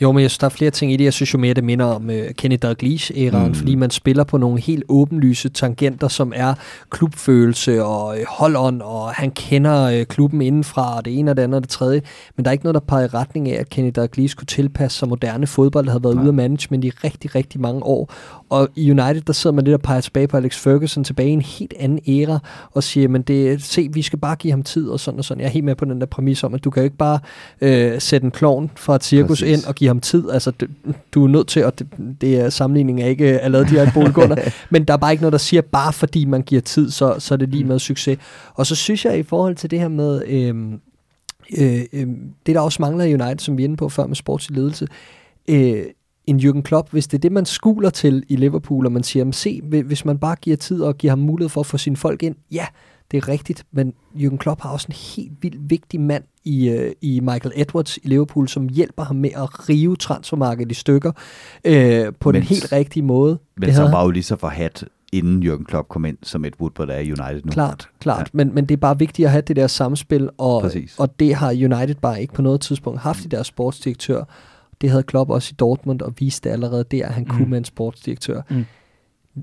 [SPEAKER 2] Jo, men jeg synes, der er flere ting i det. Jeg synes jo mere, det minder om uh, Kenny Dalglish-æraen, mm. fordi man spiller på nogle helt åbenlyse tangenter, som er klubfølelse og hold-on, og han kender uh, klubben indenfra, og det ene og det andet og det tredje. Men der er ikke noget, der peger i retning af, at Kenny Dalglish kunne tilpasse sig moderne fodbold, der havde været Nej. ude af management i rigtig, rigtig mange år. Og i United, der sidder man lidt og peger tilbage på Alex Ferguson, tilbage i en helt anden æra, og siger, men det, se, vi skal bare give ham tid, og sådan og sådan. Jeg er helt med på den der præmis om, at du kan jo ikke bare øh, sætte en klovn fra et cirkus Præcis. ind og give ham tid. Altså, du, du er nødt til, og det, det er sammenligning af ikke at lave de her bolgunder, men der er bare ikke noget, der siger, bare fordi man giver tid, så, så er det lige med succes. Og så synes jeg i forhold til det her med, øhm, øh, øh, det der også mangler i United, som vi er inde på før med sportslig ledelse, øh, en Jürgen Klopp, hvis det er det, man skuler til i Liverpool, og man siger, se, hvis man bare giver tid og giver ham mulighed for at få sine folk ind, ja, det er rigtigt, men Jürgen Klopp har også en helt vildt vigtig mand i, øh, i Michael Edwards i Liverpool, som hjælper ham med at rive transfermarkedet i stykker øh, på mens, den helt rigtige måde.
[SPEAKER 3] Men som var jo lige så forhat inden Jürgen Klopp kom ind, som et Woodward er i United nu.
[SPEAKER 2] Klart, klart. Ja. Men, men det er bare vigtigt at have det der samspil, og, og det har United bare ikke på noget tidspunkt haft i deres sportsdirektør. Det havde Klopp også i Dortmund, og viste allerede der, at han mm. kunne med en sportsdirektør. Mm.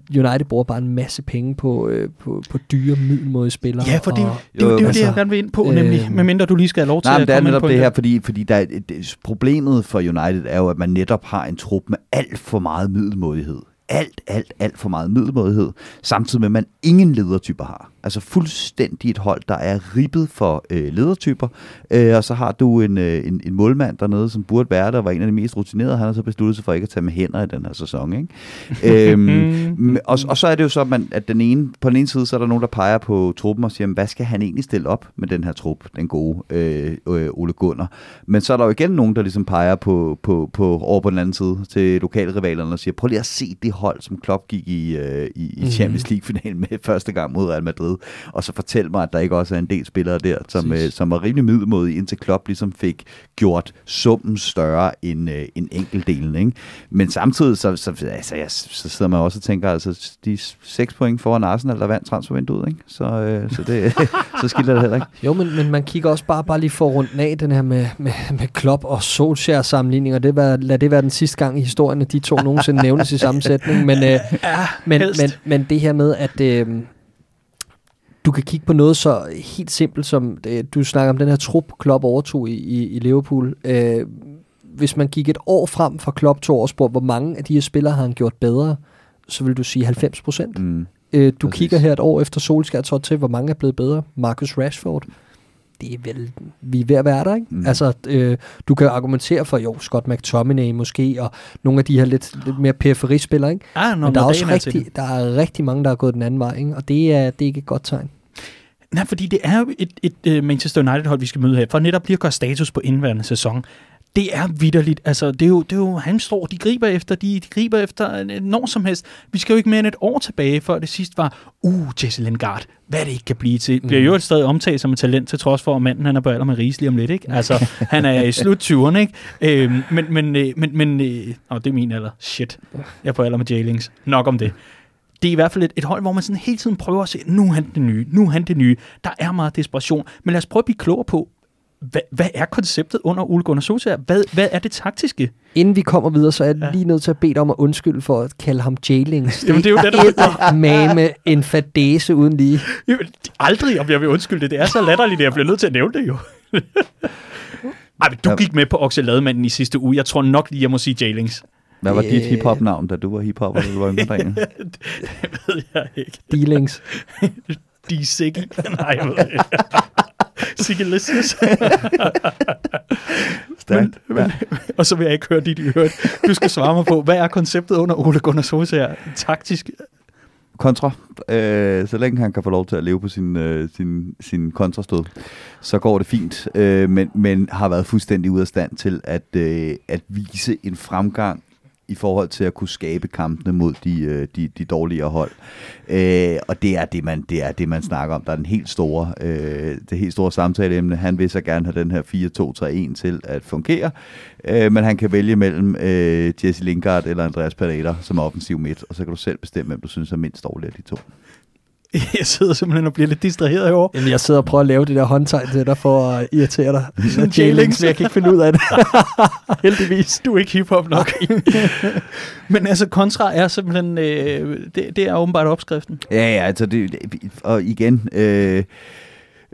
[SPEAKER 2] United bruger bare en masse penge på, øh, på, på dyre, middelmåde spillere.
[SPEAKER 1] Ja, for det, og, det, det, det, det, altså, det, jeg gerne vil ind på, øh, nemlig, medmindre du lige skal have lov til
[SPEAKER 3] nej,
[SPEAKER 1] at
[SPEAKER 3] det er netop det her, fordi, fordi der, det, problemet for United er jo, at man netop har en trup med alt for meget middelmådighed alt, alt, alt for meget middelmådighed, samtidig med, at man ingen ledertyper har. Altså fuldstændig et hold, der er ribbet for øh, ledertyper, øh, og så har du en, øh, en, en målmand dernede, som burde være der, var en af de mest rutinerede, han har så besluttet sig for ikke at tage med hænder i den her sæson. Ikke? øhm, og, og så er det jo så, at, man, at den ene, på den ene side, så er der nogen, der peger på truppen og siger, hvad skal han egentlig stille op med den her trup, den gode øh, øh, Ole Gunnar. Men så er der jo igen nogen, der ligesom peger på, på, på over på den anden side til lokalrivalerne og siger, prøv lige at se det hold, som Klopp gik i, øh, i, i mhm. Champions League-finalen med første gang mod Real Madrid, og så fortæl mig, at der ikke også er en del spillere der, som, øh, som var rimelig middelmodige, indtil Klopp ligesom fik gjort summen større end, øh, end enkeltdelen. Ikke? Men samtidig, så, så, altså, jeg, så sidder man også og tænker, altså, de seks point foran Arsenal, der vandt transfervinduet, ikke? Så, øh, så, det, så skiller det heller ikke.
[SPEAKER 2] Jo, men, men man kigger også bare, bare lige for rundt af den her med, med, med Klopp og Solskjaer sammenligning, og det var, lad det være den sidste gang i historien, at de to nogensinde nævnes i sammensætning, men, øh, ja, men, men, men det her med, at øh, du kan kigge på noget så helt simpelt som, øh, du snakker om den her trup, Klopp overtog i, i, i Liverpool. Øh, hvis man gik et år frem fra Klopp to år spurgte, hvor mange af de her spillere har han gjort bedre, så vil du sige 90 procent. Mm, øh, du præcis. kigger her et år efter Solskjaer til, hvor mange er blevet bedre. Marcus Rashford, det er vel, vi er ved at være der, ikke? Mm. Altså, øh, du kan argumentere for, jo, Scott McTominay måske, og nogle af de her lidt, lidt mere periferispillere, ikke?
[SPEAKER 1] Ah,
[SPEAKER 2] Men der er også rigtig, der er rigtig mange, der er gået den anden vej, ikke? Og det er, det er ikke et godt tegn.
[SPEAKER 1] Nej, fordi det er jo et, et, et Manchester United-hold, vi skal møde her, for netop lige at gøre status på indværende sæson det er vidderligt. Altså, det er jo, det er jo han står, de griber efter, de, de griber efter når som helst. Vi skal jo ikke mere end et år tilbage, før det sidste var, uh, Jesse Lingard, hvad det ikke kan blive til. Bliver mm. jo et stadig omtalt som et talent, til trods for, at manden han er på alder med Riesli om lidt, ikke? Altså, han er i slut 20'erne, ikke? Øhm, men, men, øh, men, men, øh, åh, det er min alder. Shit. Jeg er på alder med Jalings. Nok om det det er i hvert fald et, et hold, hvor man sådan hele tiden prøver at se, nu er han det nye, nu er han det nye. Der er meget desperation. Men lad os prøve at blive klogere på, hvad, hvad er konceptet under Ole Gunnar Solskjaer? Hvad, hvad er det taktiske?
[SPEAKER 2] Inden vi kommer videre, så er jeg ja. lige nødt til at bede dig om at undskylde for at kalde ham Jailings.
[SPEAKER 1] Jamen, det er jo det,
[SPEAKER 2] der mame en fadese uden lige.
[SPEAKER 1] Jo, aldrig, om jeg vil undskylde det. Det er så latterligt, at jeg bliver nødt til at nævne det jo. Ej, men du gik med på Okselademanden i sidste uge. Jeg tror nok lige, jeg må sige Jailings.
[SPEAKER 3] Hvad var dit hiphop-navn, da du var hiphopper, da du var yngre
[SPEAKER 1] det ved jeg ikke.
[SPEAKER 2] Dealings.
[SPEAKER 1] D-Siggy. Nej, jeg ved ikke. Men, men, og så vil jeg ikke høre dit i. Du skal svare mig på, hvad er konceptet under Ole Gunnar Solskjaer? Taktisk
[SPEAKER 3] kontra. Øh, så længe han kan få lov til at leve på sin, øh, sin, sin kontrastød, så går det fint. Øh, men, men har været fuldstændig ude af stand til at, øh, at vise en fremgang i forhold til at kunne skabe kampene mod de, øh, de, de dårligere hold. Øh, og det er det, man, det er det, man snakker om. Der er den helt store, øh, det helt store samtaleemne. Han vil så gerne have den her 4-2-3-1 til at fungere, øh, men han kan vælge mellem øh, Jesse Lingard eller Andreas Pereira som offensiv midt, og så kan du selv bestemme, hvem du synes er mindst dårlig af de to.
[SPEAKER 1] Jeg sidder simpelthen og bliver lidt distraheret i år.
[SPEAKER 2] Jamen, jeg sidder og prøver at lave det der håndtegn til dig for at irritere dig. Sådan J-Links, jeg kan ikke finde ud af det.
[SPEAKER 1] Heldigvis. Du er ikke hiphop nok. Men altså, kontra er simpelthen, øh, det, det er åbenbart opskriften.
[SPEAKER 3] Ja, ja, altså, det, og igen, øh,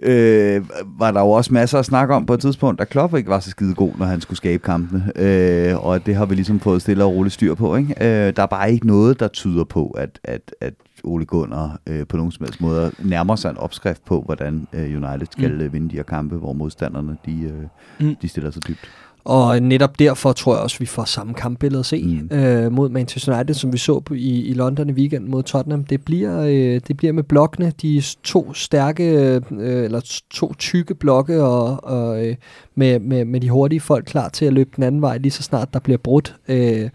[SPEAKER 3] øh, var der jo også masser at snakke om på et tidspunkt, at Klopp ikke var så skide god, når han skulle skabe kampene. Øh, og det har vi ligesom fået stille og roligt styr på. Ikke? Øh, der er bare ikke noget, der tyder på, at, at, at Ole Gunnar øh, på nogen som helst måde nærmer sig en opskrift på, hvordan øh, United skal mm. Øh, vinde de her kampe, hvor modstanderne de, øh, mm. de stiller sig dybt.
[SPEAKER 2] Og netop derfor tror jeg også, at vi får samme kampbillede at se mm. øh, mod Manchester United, som vi så på, i, i London i weekend mod Tottenham. Det bliver, øh, det bliver med blokkene, de to stærke, øh, eller to tykke blokke, og, og øh, med, med, med de hurtige folk klar til at løbe den anden vej, lige så snart der bliver brudt. Øh,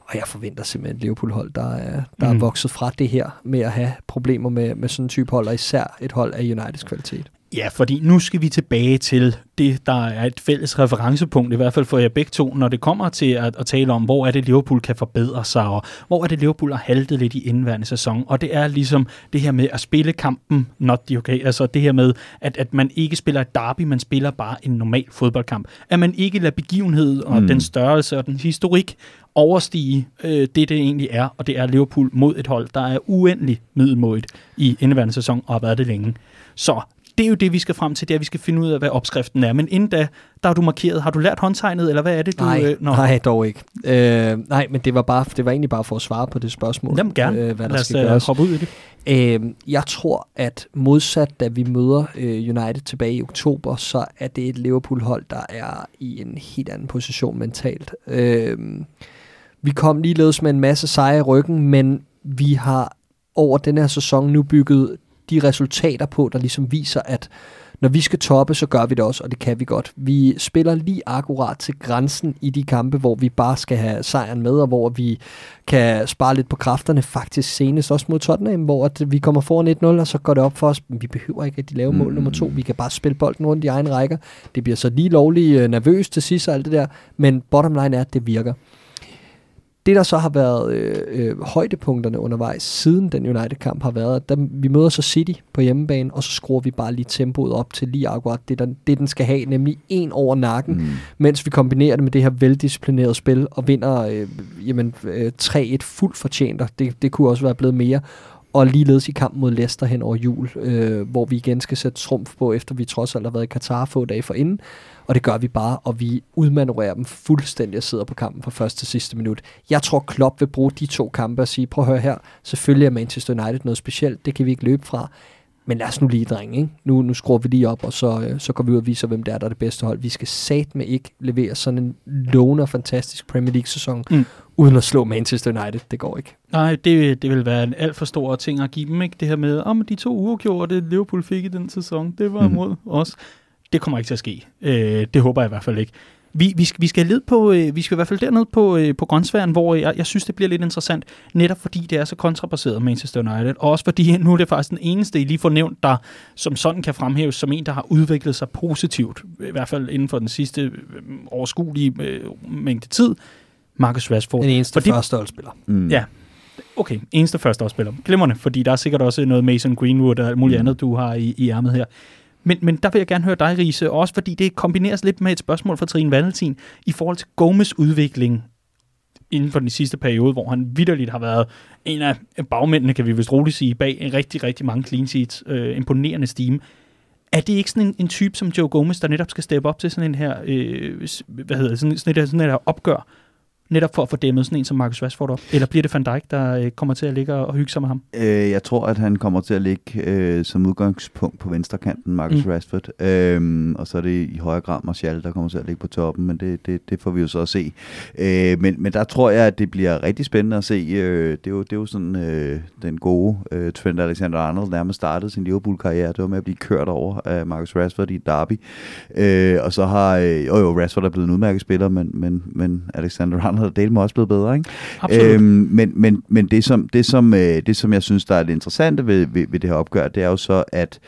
[SPEAKER 2] og jeg forventer simpelthen et Liverpool-hold, der er, der mm. er vokset fra det her med at have problemer med, med sådan en type hold, og især et hold af Uniteds kvalitet.
[SPEAKER 1] Ja, fordi nu skal vi tilbage til det, der er et fælles referencepunkt, i hvert fald for jer begge to, når det kommer til at, at tale om, hvor er det Liverpool kan forbedre sig, og hvor er det Liverpool har haltet lidt i indværende sæson. Og det er ligesom det her med at spille kampen not the okay, altså det her med, at, at man ikke spiller et derby, man spiller bare en normal fodboldkamp. At man ikke lader begivenhed og mm. den størrelse og den historik overstige øh, det, det egentlig er, og det er Liverpool mod et hold, der er uendelig middelmådigt i indeværende sæson og har været det længe. Så det er jo det, vi skal frem til, det er, at vi skal finde ud af, hvad opskriften er. Men inden da, der har du markeret, har du lært håndtegnet, eller hvad er det, du...
[SPEAKER 2] Nej, øh, nej dog ikke. Øh, nej, men det var, bare, det var egentlig bare for at svare på det spørgsmål.
[SPEAKER 1] Jamen gerne. Øh, hvad der Lad os skal gøres. hoppe ud i det.
[SPEAKER 2] Øh, jeg tror, at modsat, da vi møder øh, United tilbage i oktober, så er det et Liverpool-hold, der er i en helt anden position mentalt. Øh, vi kom ligeledes med en masse sejre i ryggen, men vi har over den her sæson nu bygget de resultater på, der ligesom viser, at når vi skal toppe, så gør vi det også, og det kan vi godt. Vi spiller lige akkurat til grænsen i de kampe, hvor vi bare skal have sejren med, og hvor vi kan spare lidt på kræfterne. Faktisk senest også mod Tottenham, hvor at vi kommer foran 1-0, og så går det op for os. Vi behøver ikke at de lave mål mm. nummer to. Vi kan bare spille bolden rundt i egen rækker. Det bliver så lige lovligt øh, nervøst til sidst og alt det der, men bottom line er, at det virker. Det, der så har været øh, øh, højdepunkterne undervejs siden den United-kamp, har været, at vi møder så City på hjemmebane, og så skruer vi bare lige tempoet op til lige akkurat det, der, det den skal have, nemlig en over nakken, mm. mens vi kombinerer det med det her veldisciplinerede spil, og vinder øh, jamen, øh, 3-1 fuldt fortjent, det, det kunne også være blevet mere og ligeledes i kampen mod Leicester hen over jul, øh, hvor vi igen skal sætte trumf på, efter vi trods alt har været i Katar få dage for inden, og det gør vi bare, og vi udmanøvrerer dem fuldstændig og sidder på kampen fra første til sidste minut. Jeg tror, Klopp vil bruge de to kampe og sige, prøv at høre her, selvfølgelig er Manchester United noget specielt, det kan vi ikke løbe fra, men lad os nu lige, drenge. Ikke? Nu, nu skruer vi lige op, og så, øh, så går vi ud og viser, hvem det er, der er det bedste hold. Vi skal sat med ikke levere sådan en lovende og fantastisk Premier League-sæson, mm uden at slå Manchester United. Det går ikke.
[SPEAKER 1] Nej, det, det vil være en alt for stor ting at give dem. Ikke? Det her med, om de to det, Liverpool fik i den sæson, det var mm. mod os. Det kommer ikke til at ske. Øh, det håber jeg i hvert fald ikke. Vi, vi, skal, vi skal led på, øh, vi skal i hvert fald derned på, øh, på grøntsværen, hvor jeg, jeg synes, det bliver lidt interessant, netop fordi det er så kontrabaseret Manchester United, og også fordi nu er det faktisk den eneste, I lige får nævnt, der som sådan kan fremhæves som en, der har udviklet sig positivt, i hvert fald inden for den sidste øh, overskuelige øh, mængde tid, Marcus Rashford.
[SPEAKER 2] Den eneste fordi, førsteholdsspiller.
[SPEAKER 1] Mm. Ja, okay, eneste førsteholdsspiller. Glimrende, fordi der er sikkert også noget Mason Greenwood og alt muligt mm. andet, du har i, i ærmet her. Men, men der vil jeg gerne høre dig, Riese, også fordi det kombineres lidt med et spørgsmål fra Trine Valentin i forhold til Gomes udvikling inden for den sidste periode, hvor han vidderligt har været en af bagmændene, kan vi vist roligt sige, bag en rigtig, rigtig mange clean sheets, øh, imponerende steam. Er det ikke sådan en, en type som Joe Gomez, der netop skal steppe op til sådan en her, øh, hvad hedder det, sådan, sådan, et, sådan et her opgør netop for at få dæmmet sådan en som Marcus Rashford op? Eller bliver det Van Dijk, der øh, kommer til at ligge og hygge sig med ham?
[SPEAKER 3] Øh, jeg tror, at han kommer til at ligge øh, som udgangspunkt på venstre kanten, Marcus mm. Rashford. Øh, og så er det i højere grad Martial, der kommer til at ligge på toppen, men det, det, det får vi jo så at se. Øh, men, men der tror jeg, at det bliver rigtig spændende at se. Øh, det, er jo, det er jo sådan øh, den gode øh, Trent Alexander-Arnold nærmest startede sin Liverpool-karriere. Det var med at blive kørt over af Marcus Rashford i derby. Øh, og så har, øh, jo jo, Rashford er blevet en udmærket spiller, men, men, men Alexander-Arnold havde delt mig også blevet bedre. Ikke? Øhm, men men, men det, som, det, som, øh, det, som jeg synes, der er det interessante ved, ved, ved det her opgør, det er jo så, at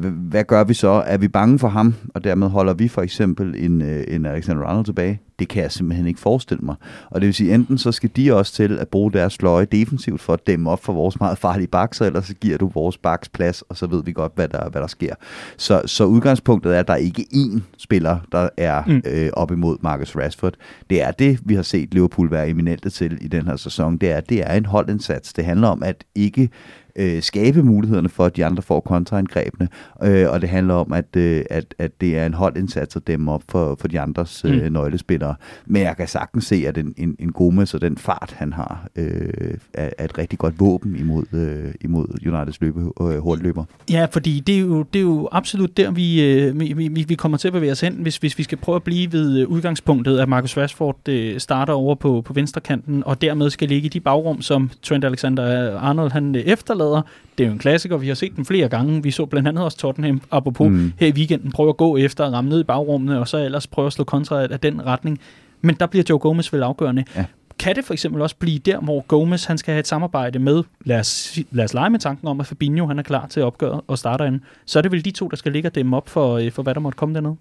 [SPEAKER 3] hvad gør vi så? Er vi bange for ham, og dermed holder vi for eksempel en, øh, en Alexander Arnold tilbage? Det kan jeg simpelthen ikke forestille mig. Og det vil sige, enten så skal de også til at bruge deres sløje defensivt for at dæmme op for vores meget farlige bakser, eller så giver du vores baks plads, og så ved vi godt, hvad der, hvad der sker. Så, så udgangspunktet er, at der ikke én spiller, der er mm. øh, op imod Marcus Rashford. Det er det, vi har set Liverpool være eminente til i den her sæson. Det er, det er en holdindsats. Det handler om at ikke øh, skabe mulighederne for, at de andre får kontraangrebene, øh, og det handler om, at, øh, at, at det er en holdindsats at dæmme op for, for de andres øh, mm. nøglespillere. Men jeg kan sagtens se, at en, en, en Gomez og den fart, han har, øh, er, er et rigtig godt våben imod, øh, imod Uniteds løbe, øh, hurtigløber.
[SPEAKER 1] Ja, fordi det er jo, det er jo absolut der, vi, øh, vi, vi, vi kommer til at bevæge os hen, hvis, hvis vi skal prøve at blive ved øh, udgangspunktet, at Marcus Rashford øh, starter over på, på venstrekanten, og dermed skal ligge i de bagrum, som Trent Alexander-Arnold han øh, efterlader. Det er jo en klassiker, vi har set den flere gange. Vi så blandt andet også Tottenham, apropos mm. her i weekenden, prøve at gå efter at ramme ned i bagrummene, og så ellers prøve at slå kontra af den retning. Men der bliver Joe Gomez vel afgørende. Ja kan det for eksempel også blive der, hvor Gomez han skal have et samarbejde med, lad os, lad os lege med tanken om, at Fabinho han er klar til at opgøre og starter ind, så er det vel de to, der skal ligge og dem op for, øh, for hvad der måtte komme dernede?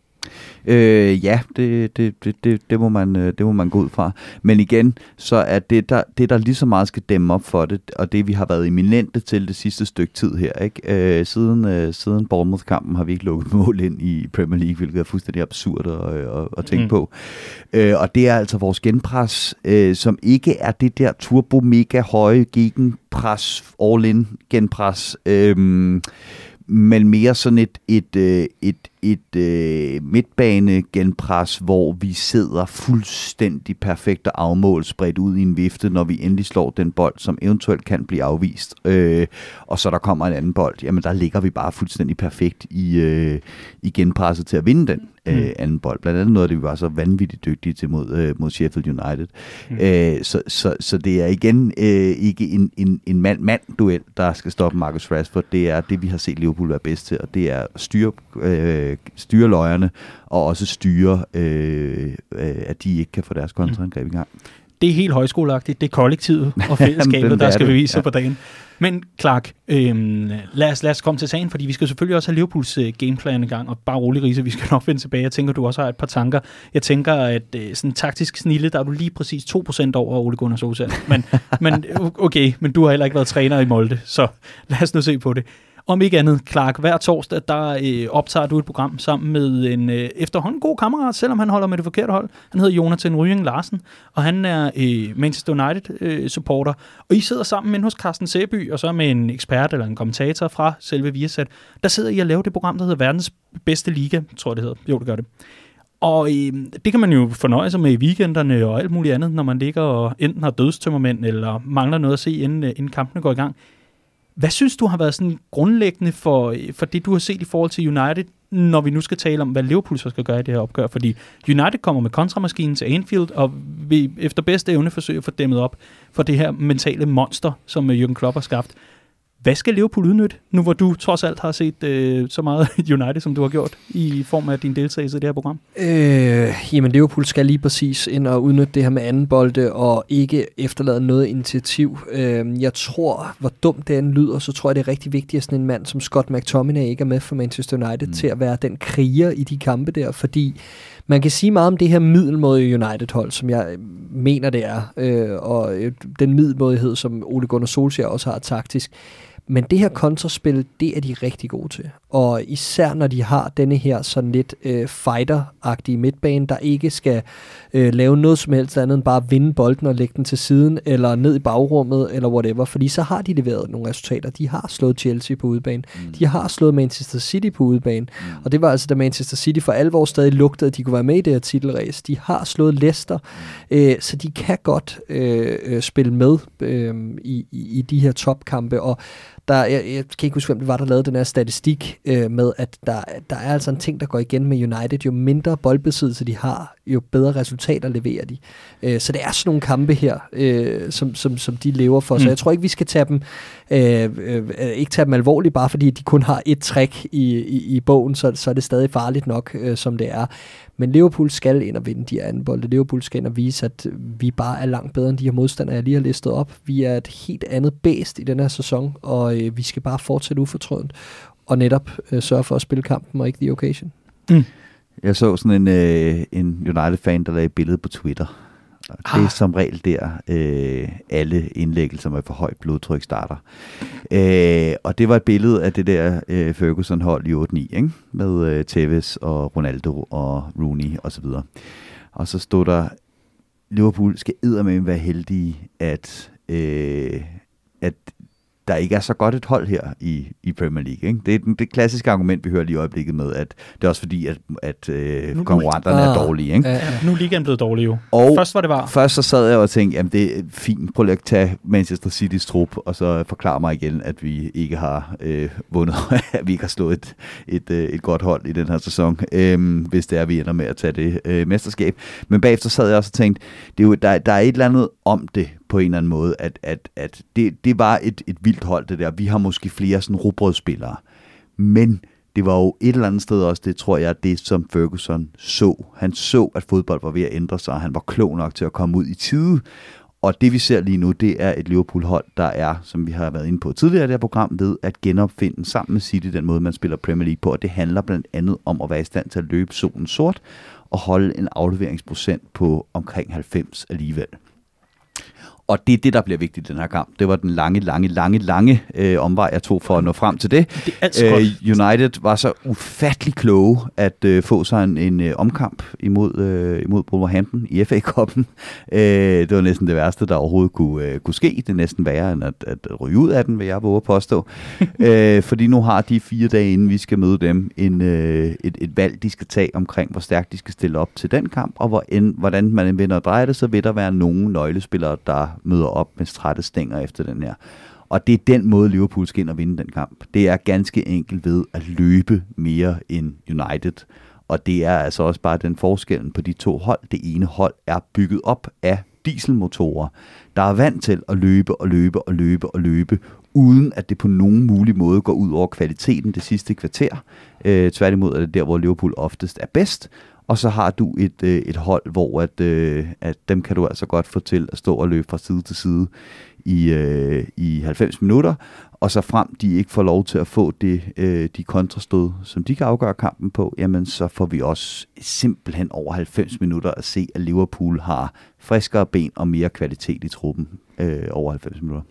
[SPEAKER 3] Øh, ja, det, det, det, det, det, må man, øh, det må man gå ud fra. Men igen, så er det der, det, der lige så meget skal dæmme op for det, og det vi har været eminente til det sidste stykke tid her. Ikke? Øh, siden, øh, siden Bournemouth-kampen har vi ikke lukket mål ind i Premier League, hvilket er fuldstændig absurd at, at, at tænke mm. på. Øh, og det er altså vores genpres, øh, som ikke er det der turbo mega høje gegenpres, all-in genpres, øh, men mere sådan et, et, et, et, et øh, midtbane genpres, hvor vi sidder fuldstændig perfekt og afmål spredt ud i en vifte, når vi endelig slår den bold, som eventuelt kan blive afvist. Øh, og så der kommer en anden bold, jamen der ligger vi bare fuldstændig perfekt i, øh, i genpresset til at vinde den øh, mm. anden bold. Blandt andet noget af det, vi var så vanvittigt dygtige til mod, øh, mod Sheffield United. Mm. Øh, så, så, så det er igen øh, ikke en, en, en mand-mand-duel, der skal stoppe Marcus Rashford. Det er det, vi har set Liverpool være bedst til, og det er styre, øh, styre løjerne, og også styre, øh, øh, at de ikke kan få deres kontraangreb i gang.
[SPEAKER 1] Det er helt højskoleagtigt. Det er kollektivet og fællesskabet, der skal bevise ja. på dagen. Men Clark, øhm, lad, os, lad os komme til sagen, fordi vi skal selvfølgelig også have Liverpools øh, gameplan i gang, og bare rolig Riese, vi skal nok vende tilbage. Jeg tænker, du også har et par tanker. Jeg tænker, at øh, sådan taktisk snille, der er du lige præcis 2% over Ole Gunnar Solskjaer. Men, men okay, men du har heller ikke været træner i Molde, så lad os nu se på det. Om ikke andet, Clark, hver torsdag, der øh, optager du et program sammen med en øh, efterhånden god kammerat, selvom han holder med det forkerte hold. Han hedder Jonathan Rying Larsen, og han er øh, Manchester United-supporter. Øh, og I sidder sammen med hos Carsten Sæby, og så med en ekspert eller en kommentator fra selve Viasat. Der sidder I og laver det program, der hedder Verdens Bedste Liga, tror jeg det hedder. Jo, det gør det. Og øh, det kan man jo fornøje sig med i weekenderne og alt muligt andet, når man ligger og enten har dødstømmermænd eller mangler noget at se, inden, øh, inden kampene går i gang. Hvad synes du har været sådan grundlæggende for, for det, du har set i forhold til United, når vi nu skal tale om, hvad Liverpool så skal gøre i det her opgør? Fordi United kommer med kontramaskinen til Anfield, og vi efter bedste evne forsøger at få dæmmet op for det her mentale monster, som øh, Jürgen Klopp har skabt. Hvad skal Liverpool udnytte, nu hvor du trods alt har set øh, så meget United, som du har gjort, i form af din deltagelse i det her program?
[SPEAKER 2] Øh, jamen, Liverpool skal lige præcis ind og udnytte det her med anden bolde, og ikke efterlade noget initiativ. Øh, jeg tror, hvor dumt det end lyder, så tror jeg, det er rigtig vigtigt, at sådan en mand som Scott McTominay ikke er med for Manchester United mm. til at være den kriger i de kampe der, fordi man kan sige meget om det her middelmådige United-hold, som jeg mener, det er, øh, og øh, den middelmådighed, som Ole Gunnar Solskjaer også har taktisk. Men det her kontraspil, det er de rigtig gode til. Og især når de har denne her sådan lidt øh, fighter-agtige midtbane, der ikke skal øh, lave noget som helst andet end bare vinde bolden og lægge den til siden, eller ned i bagrummet, eller whatever. Fordi så har de leveret nogle resultater. De har slået Chelsea på udebane. Mm. De har slået Manchester City på udebane. Mm. Og det var altså, da Manchester City for alvor stadig lugtede, at de kunne være med i det her titelræs. De har slået Leicester, mm. øh, så de kan godt øh, øh, spille med øh, i, i, i de her topkampe. Og der, jeg, jeg kan ikke huske, hvem det var, der lavede den her statistik øh, med, at der, der er altså en ting, der går igen med United. Jo mindre boldbesiddelse de har, jo bedre resultater leverer de. Øh, så det er sådan nogle kampe her, øh, som, som, som de lever for. Mm. Så jeg tror ikke, vi skal tage dem, øh, øh, ikke tage dem alvorligt, bare fordi de kun har et trick i, i, i bogen, så, så er det stadig farligt nok, øh, som det er. Men Liverpool skal ind og vinde de her anden bolde. Liverpool skal ind og vise, at vi bare er langt bedre end de her modstandere, jeg lige har listet op. Vi er et helt andet bæst i den her sæson, og øh, vi skal bare fortsætte ufortrødent og netop øh, sørge for at spille kampen og ikke the occasion. Mm.
[SPEAKER 3] Jeg så sådan en, øh, en United-fan, der lagde et billede på Twitter. Og ah. det er som regel der, øh, alle indlæggelser med for højt blodtryk starter. Øh, og det var et billede af det der øh, Ferguson-hold i 8-9, ikke? med øh, Tevez og Ronaldo og Rooney osv. Og, og så stod der, Liverpool skal eddermame være heldige, at, øh, at der ikke er så godt et hold her i, i Premier League. Ikke? Det er det klassiske argument, vi hører lige i øjeblikket med, at det er også fordi, at, at øh,
[SPEAKER 1] Nu-
[SPEAKER 3] konkurrenterne
[SPEAKER 2] Ah,
[SPEAKER 3] er dårlige. Ikke?
[SPEAKER 2] Ja,
[SPEAKER 1] nu er ligaen blevet dårlig jo.
[SPEAKER 3] Og
[SPEAKER 1] Først var det var.
[SPEAKER 3] Først så sad jeg og tænkte, jamen det er fint, prøv lige at tage Manchester City's trup, og så forklare mig igen, at vi ikke har øh, vundet, at vi ikke har slået et, et, øh, et godt hold i den her sæson, øh, hvis det er, vi ender med at tage det øh, mesterskab. Men bagefter sad jeg også og tænkte, det er jo, der, der er et eller andet om det på en eller anden måde, at, at, at det, det var et, et vildt hold, det der. Vi har måske flere sådan rugbrødsspillere, men det var jo et eller andet sted også, det tror jeg, det som Ferguson så. Han så, at fodbold var ved at ændre sig, og han var klog nok til at komme ud i tide. Og det vi ser lige nu, det er et Liverpool-hold, der er, som vi har været inde på tidligere i det her program, ved at genopfinde sammen med City den måde, man spiller Premier League på. Og det handler blandt andet om at være i stand til at løbe solen sort og holde en afleveringsprocent på omkring 90 alligevel. Og det er det, der bliver vigtigt i den her kamp. Det var den lange, lange, lange, lange øh, omvej, jeg tog for at nå frem til det.
[SPEAKER 1] Det er.
[SPEAKER 3] Øh, United var så ufattelig kloge at øh, få sig en, en øh, omkamp imod, øh, imod Wolverhampton i FA-koppen. Øh, det var næsten det værste, der overhovedet kunne, øh, kunne ske. Det er næsten værre end at, at ryge ud af den, vil jeg våge at påstå. øh, fordi nu har de fire dage, inden vi skal møde dem, en, øh, et, et valg, de skal tage omkring, hvor stærkt de skal stille op til den kamp, og hvor end, hvordan man end vender og drejer det, så vil der være nogle nøglespillere, der møder op med trætte stænger efter den her. Og det er den måde, Liverpool skal ind og vinde den kamp. Det er ganske enkelt ved at løbe mere end United. Og det er altså også bare den forskellen på de to hold. Det ene hold er bygget op af dieselmotorer, der er vant til at løbe og løbe og løbe og løbe, uden at det på nogen mulig måde går ud over kvaliteten det sidste kvarter. Øh, tværtimod er det der, hvor Liverpool oftest er bedst. Og så har du et, øh, et hold, hvor at, øh, at dem kan du altså godt få til at stå og løbe fra side til side i, øh, i 90 minutter, og så frem de ikke får lov til at få det, øh, de kontrastød, som de kan afgøre kampen på, jamen så får vi også simpelthen over 90 minutter at se, at Liverpool har friskere ben og mere kvalitet i truppen øh, over 90 minutter.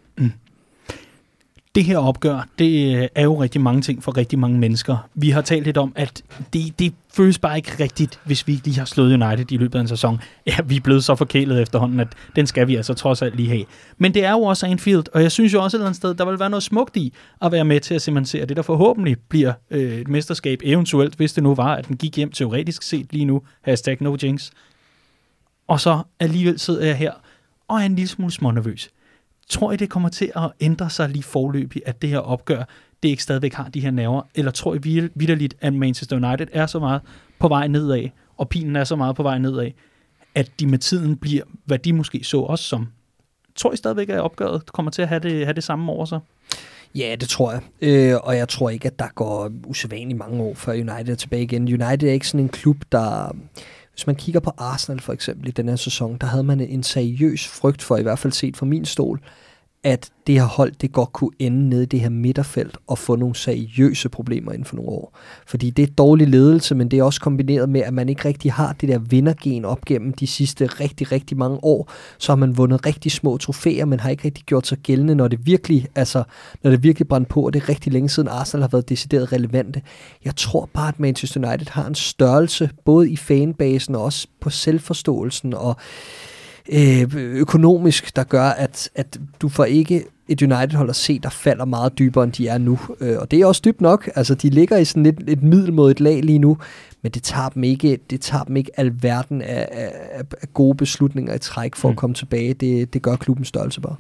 [SPEAKER 1] Det her opgør, det øh, er jo rigtig mange ting for rigtig mange mennesker. Vi har talt lidt om, at det, det føles bare ikke rigtigt, hvis vi ikke lige har slået United i løbet af en sæson. Ja, vi er blevet så forkælet efterhånden, at den skal vi altså trods alt lige have. Men det er jo også Anfield, og jeg synes jo også et eller andet sted, der vil være noget smukt i at være med til at cementere det, der forhåbentlig bliver øh, et mesterskab, eventuelt, hvis det nu var, at den gik hjem teoretisk set lige nu, hashtag no jinx. Og så alligevel sidder jeg her og er en lille smule smånervøs. Tror I, det kommer til at ændre sig lige forløbig, at det her opgør, det ikke stadigvæk har de her nerver? Eller tror I vidderligt, at Manchester United er så meget på vej nedad, og pilen er så meget på vej nedad, at de med tiden bliver, hvad de måske så også som? Tror I stadigvæk, at opgøret kommer til at have det, have det samme over sig?
[SPEAKER 2] Ja, det tror jeg. Øh, og jeg tror ikke, at der går usædvanligt mange år, før United er tilbage igen. United er ikke sådan en klub, der... Hvis man kigger på Arsenal for eksempel i den her sæson, der havde man en seriøs frygt for, i hvert fald set fra min stol, at det her hold, det godt kunne ende nede i det her midterfelt og få nogle seriøse problemer inden for nogle år. Fordi det er dårlig ledelse, men det er også kombineret med, at man ikke rigtig har det der vindergen op gennem de sidste rigtig, rigtig mange år. Så har man vundet rigtig små trofæer, men har ikke rigtig gjort sig gældende, når det virkelig, altså, når det virkelig brændte på, og det er rigtig længe siden Arsenal har været decideret relevante. Jeg tror bare, at Manchester United har en størrelse, både i fanbasen og også på selvforståelsen og øh, økonomisk, der gør, at, at du får ikke et United-hold at se, der falder meget dybere, end de er nu. Øh, og det er også dybt nok. Altså, de ligger i sådan et, et middelmodigt lag lige nu, men det tager dem ikke, det tager dem ikke alverden af, af, af gode beslutninger i træk for mm. at komme tilbage. Det, det gør klubbens størrelse bare.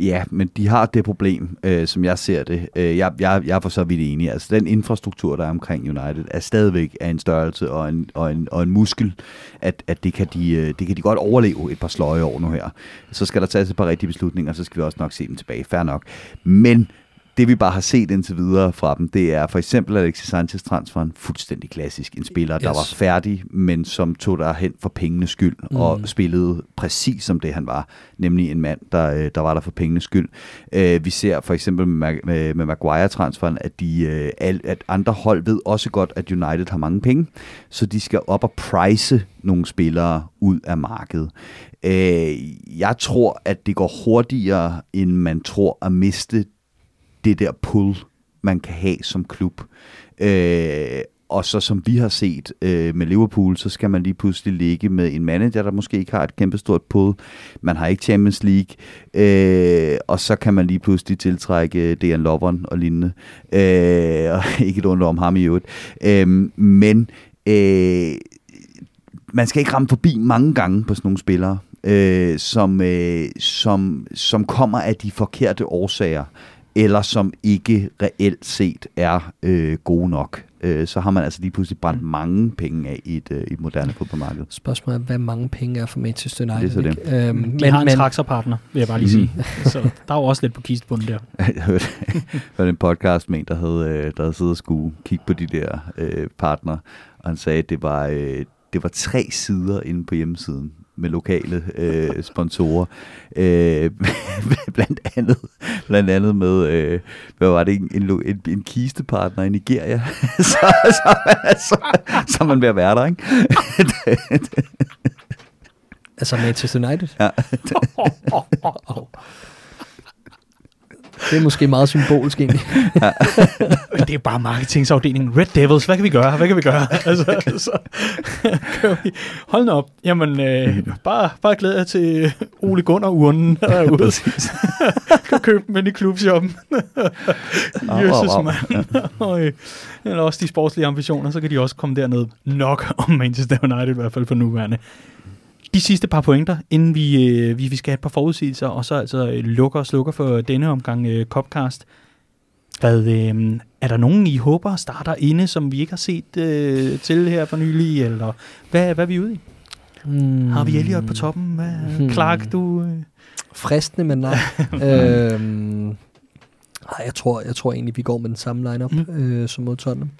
[SPEAKER 3] Ja, men de har det problem, øh, som jeg ser det. Øh, jeg, jeg, jeg er for så vidt enig. Altså, den infrastruktur, der er omkring United, er stadigvæk af en størrelse og en, og en, og en muskel, at, at det, kan de, øh, det kan de godt overleve et par sløje år nu her. Så skal der tages et par rigtige beslutninger, så skal vi også nok se dem tilbage. Fair nok. Men det vi bare har set indtil videre fra dem, det er for eksempel Alexis Sanchez transferen fuldstændig klassisk. En spiller, yes. der var færdig, men som tog derhen for pengenes skyld, mm. og spillede præcis som det han var, nemlig en mand, der, øh, der var der for pengenes skyld. Øh, vi ser for eksempel med, med, med Maguire-transferen, at, de, øh, al- at andre hold ved også godt, at United har mange penge, så de skal op og price nogle spillere ud af markedet. Øh, jeg tror, at det går hurtigere, end man tror at miste det der pull, man kan have som klub. Øh, og så som vi har set øh, med Liverpool, så skal man lige pludselig ligge med en manager, der måske ikke har et kæmpestort pull. Man har ikke Champions League, øh, og så kan man lige pludselig tiltrække øh, Dejan Lovren og lignende. Øh, og ikke et under om ham i øvrigt. Øh, men øh, man skal ikke ramme forbi mange gange på sådan nogle spillere, øh, som, øh, som, som kommer af de forkerte årsager, eller som ikke reelt set er øh, gode nok. Øh, så har man altså lige pludselig brændt mange penge af i et, øh, i et moderne fodboldmarked.
[SPEAKER 2] Spørgsmålet er, hvad mange penge er for Manchester United.
[SPEAKER 3] Det er så det.
[SPEAKER 2] Øhm,
[SPEAKER 1] Men, de har en traktorpartner, vil jeg bare lige sige.
[SPEAKER 3] Mhm.
[SPEAKER 1] så der er jo også lidt på kistebunden der.
[SPEAKER 3] Jeg hørte, hørte en podcast med en, der havde, øh, der havde siddet og skulle kigge på de der øh, partner, og han sagde, at det var, øh, det var tre sider inde på hjemmesiden med lokale øh, sponsorer. Øh, blandt, andet, blandt andet med, øh, hvad var det, en, en, en, en kistepartner i Nigeria. så, så, så, så man ved at være der, ikke?
[SPEAKER 2] Altså Manchester United.
[SPEAKER 3] ja.
[SPEAKER 2] Det er måske meget symbolsk egentlig.
[SPEAKER 1] Det er bare marketingsafdelingen. Red Devils, hvad kan vi gøre? Hvad kan vi gøre? altså, så, vi, hold nu op. Jamen, øh, bare, bare glæder jeg til Ole Gunnar-urnen derude.
[SPEAKER 3] Præcis.
[SPEAKER 1] kan købe dem ind i klubshoppen. Jesus, mand. Og, øh, Eller også de sportslige ambitioner, så kan de også komme derned. Nok om Manchester United i hvert fald for nuværende. De sidste par pointer, inden vi, øh, vi, vi skal have et par forudsigelser, og så altså øh, lukker og slukker for denne omgang øh, Copcast. Hvad, øh, er der nogen, I håber starter inde, som vi ikke har set øh, til her for nylig? Eller hvad, hvad er vi ude i?
[SPEAKER 2] Hmm.
[SPEAKER 1] Har vi Elliot på toppen? Hvad,
[SPEAKER 2] Hmm.
[SPEAKER 1] Clark, du... Øh,
[SPEAKER 2] Fristende, men nej. øhm, jeg tror, jeg tror egentlig, vi går med den samme lineup
[SPEAKER 1] mm.
[SPEAKER 2] øh, som mod Tottenham.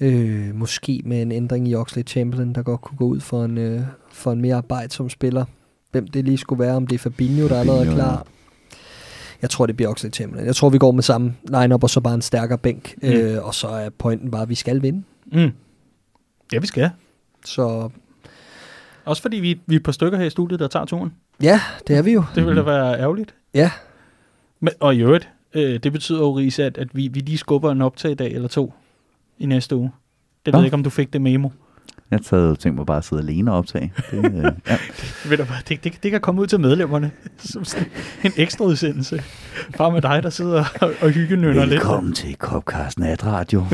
[SPEAKER 2] Øh, måske med en ændring i Oxley Chamberlain, der godt kunne gå ud for en, øh, for en mere arbejdsom spiller. Hvem det lige skulle være, om det er Fabinho, der allerede er klar. Jeg tror, det bliver Oxley Chamberlain. Jeg tror, vi går med samme lineup og så bare en stærkere bænk.
[SPEAKER 1] Mm.
[SPEAKER 2] Øh, og så er pointen bare, at vi skal vinde.
[SPEAKER 1] mm. Ja, vi skal.
[SPEAKER 2] Så
[SPEAKER 1] Også fordi vi, vi er et par stykker her i studiet, der tager turen.
[SPEAKER 2] ja, det er vi jo.
[SPEAKER 1] Det vil da være ærgerligt.
[SPEAKER 2] Ja,
[SPEAKER 1] Men, og i øvrigt, øh, det betyder jo, Riese, at, at vi, vi lige skubber en optag i dag eller to i næste uge. Det ved jeg ikke, om du fik det memo.
[SPEAKER 3] Jeg havde tænkt mig bare at sidde alene og optage. Det, øh, ja.
[SPEAKER 1] Ved du hvad, det, det, det kan komme ud til medlemmerne som sådan en ekstra udsendelse. Bare med dig, der sidder og, og hyggenønner lidt.
[SPEAKER 3] Velkommen til Copcast Natradio.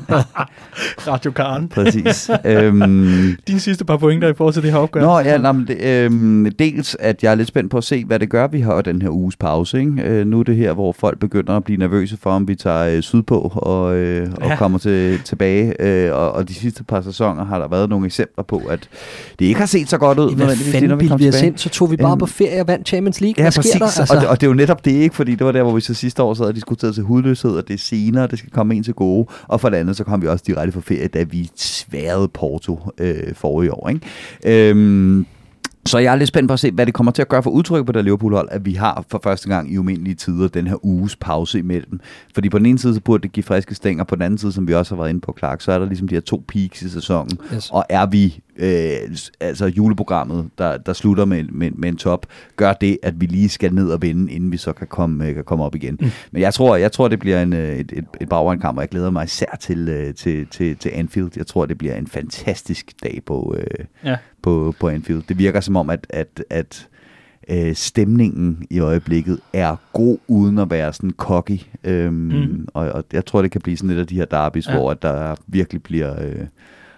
[SPEAKER 1] Radio Karen.
[SPEAKER 3] Præcis. øhm,
[SPEAKER 1] Dine sidste par pointer i forhold til det her opgør.
[SPEAKER 3] Nå, ja, nej, men det, øhm, dels at jeg er lidt spændt på at se, hvad det gør. Vi har den her uges pause, ikke? Øh, nu er det her, hvor folk begynder at blive nervøse for, om vi tager øh, sydpå og, øh, og
[SPEAKER 1] Ja.
[SPEAKER 3] kommer til, tilbage. Øh, og, og de sidste par sæsoner har der været nogle eksempler på, at det ikke har set så godt ud.
[SPEAKER 2] hvad fanden
[SPEAKER 3] når vi kom tilbage.
[SPEAKER 2] ind? Så tog vi bare
[SPEAKER 3] Øhm,
[SPEAKER 2] på ferie og vandt Champions League.
[SPEAKER 3] Ja,
[SPEAKER 2] Hvad sker
[SPEAKER 3] præcis.
[SPEAKER 2] der?
[SPEAKER 3] Altså... Og, det, og det er jo netop det ikke, fordi det var der, hvor vi så sidste år sad og diskuterede til hudløshed, og det er senere, det skal komme en til gode. Og for det andet, så kom vi også direkte fra ferie, da vi sværede Porto øh, forrige år. Ikke? Øhm, så jeg er lidt spændt på at se, hvad det kommer til at gøre for udtryk på det Liverpool-hold, at vi har for første gang i umindelige tider den her uges pause imellem. Fordi på den ene side, så burde det give friske stænger, på den anden side, som vi også har været inde på, Clark, så er der ligesom de her to peaks i sæsonen.
[SPEAKER 2] Yes.
[SPEAKER 3] Og er vi, øh, altså juleprogrammet, der, der slutter med, med, med en top, gør det, at vi lige skal ned og vinde, inden vi så kan komme, øh, kan komme op igen. Mm. Men jeg tror, jeg tror, det bliver en, øh, et, et, et bagvandkamp, og jeg glæder mig især til, øh, til, til, til Anfield. Jeg tror, det bliver en fantastisk dag på, øh,
[SPEAKER 1] Ja.
[SPEAKER 3] på, på Anfield. Det virker som om, at, at, at øh, stemningen i øjeblikket er god, uden at være sådan cocky. Øhm,
[SPEAKER 1] Mm.
[SPEAKER 3] og, og jeg tror, det kan blive sådan lidt af de her derbys,
[SPEAKER 1] Ja.
[SPEAKER 3] ja. hvor at der virkelig bliver, øh,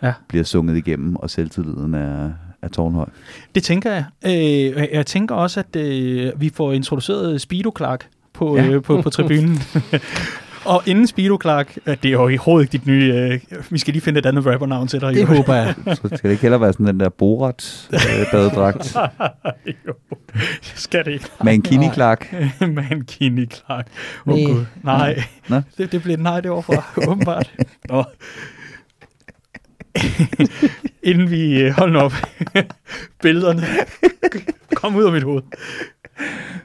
[SPEAKER 1] Ja.
[SPEAKER 3] bliver sunget igennem, og selvtilliden er, er tårnhøj.
[SPEAKER 1] Det tænker jeg. Øh, jeg tænker også, at øh, vi får introduceret Speedo Clark på, ja. Øh, på, på tribunen. Og inden Speedo Clark, øh, det er jo overhovedet ikke dit nye, øh, vi skal lige finde et andet rappernavn til dig.
[SPEAKER 2] Det
[SPEAKER 1] jo.
[SPEAKER 2] håber jeg.
[SPEAKER 3] Så skal det ikke heller være sådan den der Borat øh, badedragt
[SPEAKER 1] jo, skal det ikke.
[SPEAKER 3] med en kiniklak.
[SPEAKER 1] Mankini Clark. Åh oh,
[SPEAKER 2] Nej.
[SPEAKER 1] gud, nej.
[SPEAKER 3] Nå.
[SPEAKER 1] Det, det blev nej derovre åbenbart. Nå. Inden vi, øh, hold op, billederne kom ud af mit hoved.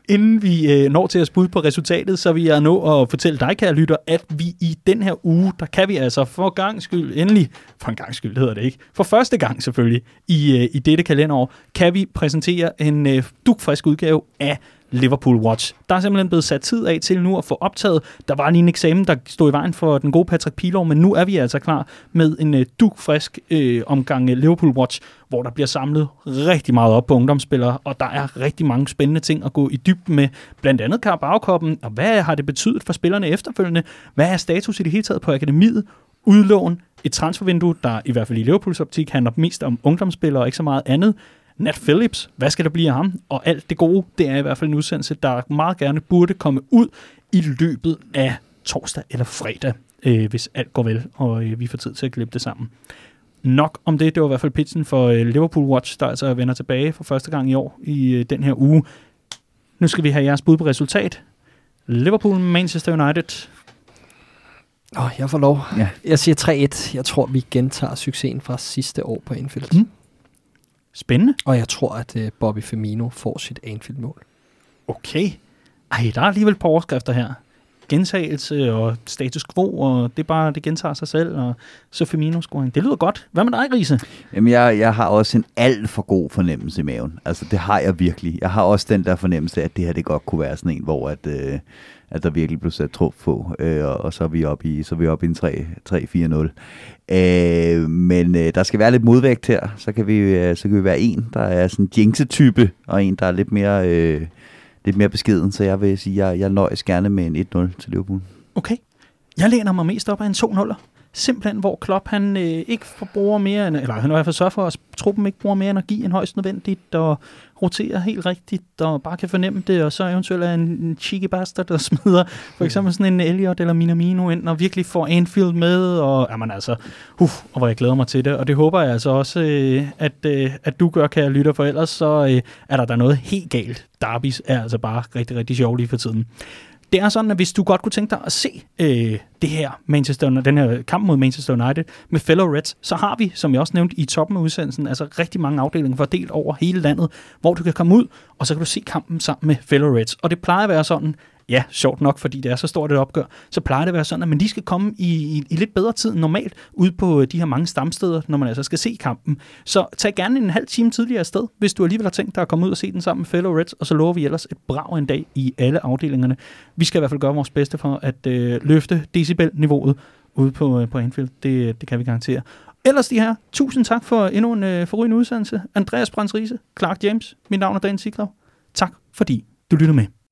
[SPEAKER 1] Inden vi øh, når til at spude på resultatet, så vil jeg nå at fortælle dig, kære lytter, at vi i den her uge, der kan vi altså for gang skyld, endelig, for en gang skyld hedder det ikke, for første gang selvfølgelig, i, øh, i dette kalenderår, kan vi præsentere en øh, dukfrisk udgave af Liverpool Watch. Der er simpelthen blevet sat tid af til nu at få optaget. Der var lige en eksamen, der stod i vejen for den gode Patrick Pilov, men nu er vi altså klar med en øh, dugfrisk øh, omgang øh, Liverpool Watch, hvor der bliver samlet rigtig meget op på ungdomsspillere, og der er rigtig mange spændende ting at gå i dybden med. Blandt andet Carabao-koppen, og hvad har det betydet for spillerne efterfølgende? Hvad er status i det hele taget på akademiet? Udlån, et transfervindue, der i hvert fald i Liverpools optik handler mest om ungdomsspillere og ikke så meget andet. Nat Phillips, hvad skal der blive af ham? Og alt det gode, det er i hvert fald en udsendelse, der meget gerne burde komme ud i løbet af torsdag eller fredag, øh, hvis alt går vel, og øh, vi får tid til at klippe det sammen. Nok om det, det var i hvert fald pitchen for øh, Liverpool Watch, der altså vender tilbage for første gang i år i øh, den her uge. Nu skal vi have jeres bud på resultat. Liverpool, Manchester United.
[SPEAKER 2] Åh, jeg får lov.
[SPEAKER 3] Ja.
[SPEAKER 2] Jeg siger 3-1. Jeg tror, vi gentager succesen fra sidste år på Anfield.
[SPEAKER 1] Mm. Spændende.
[SPEAKER 2] Og jeg tror, at uh, Bobby Firmino får sit Anfield-mål.
[SPEAKER 1] Okay. Ej, der er alligevel et par overskrifter her. Gentagelse og status quo, og det er bare, det gentager sig selv, og så Firmino-scoring. Det lyder godt. Hvad med dig, Riese?
[SPEAKER 3] Jamen, jeg, jeg har også en alt for god fornemmelse i maven. Altså, det har jeg virkelig. Jeg har også den der fornemmelse af, at det her det godt kunne være sådan en, hvor at, øh, at der virkelig blev sat trup på, øh, og, og så er vi oppe i, så er vi oppe i en 3-4-0. Øh, men øh, der skal være lidt modvægt her, så kan vi, øh, så kan vi være en, der er sådan jinxe-type, og en, der er lidt mere, øh, lidt mere beskeden, så jeg vil sige, jeg, jeg nøjes gerne med en 1-0 til Liverpool.
[SPEAKER 1] Okay. Jeg læner mig mest op af en 2-0'er. Simpelthen, hvor Klopp han øh, ikke bruger mere, end, eller han i hvert fald sørger for, at truppen ikke bruger mere energi end højst nødvendigt, og roterer helt rigtigt, og bare kan fornemme det, og så eventuelt er en, en cheeky bastard, der smider for eksempel sådan en Elliot eller Minamino ind, og virkelig får Anfield med, og jamen altså, uff, og hvor jeg glæder mig til det, og det håber jeg altså også, øh, at, øh, at du gør, kan jeg lytte, for ellers så øh, er der der noget helt galt. Derbys er altså bare rigtig, rigtig sjov lige for tiden. Det er sådan, at hvis du godt kunne tænke dig at se øh, det her Manchester, den her kamp mod Manchester United med fellow Reds, så har vi, som jeg også nævnte i toppen af udsendelsen, altså rigtig mange afdelinger fordelt over hele landet, hvor du kan komme ud, og så kan du se kampen sammen med fellow Reds. Og det plejer at være sådan, ja, sjovt nok, fordi det er så stort et opgør, så plejer det at være sådan, at man lige skal komme i, i, i lidt bedre tid end normalt ud på øh, de her mange stamsteder, når man altså skal se kampen. Så tag gerne en halv time tidligere afsted, hvis du alligevel har tænkt dig at komme ud og se den sammen med fellow Reds, og så lover vi ellers et brag en dag i alle afdelingerne. Vi skal i hvert fald gøre vores bedste for at øh, løfte decibel-niveauet ude på, øh, på Anfield. Det, øh, det kan vi garantere. Ellers de her, tusind tak for endnu en øh, forrygende udsendelse. Andreas Brands Riese, Clark James, mit navn er Dan Siglaug. Tak fordi du lytter med.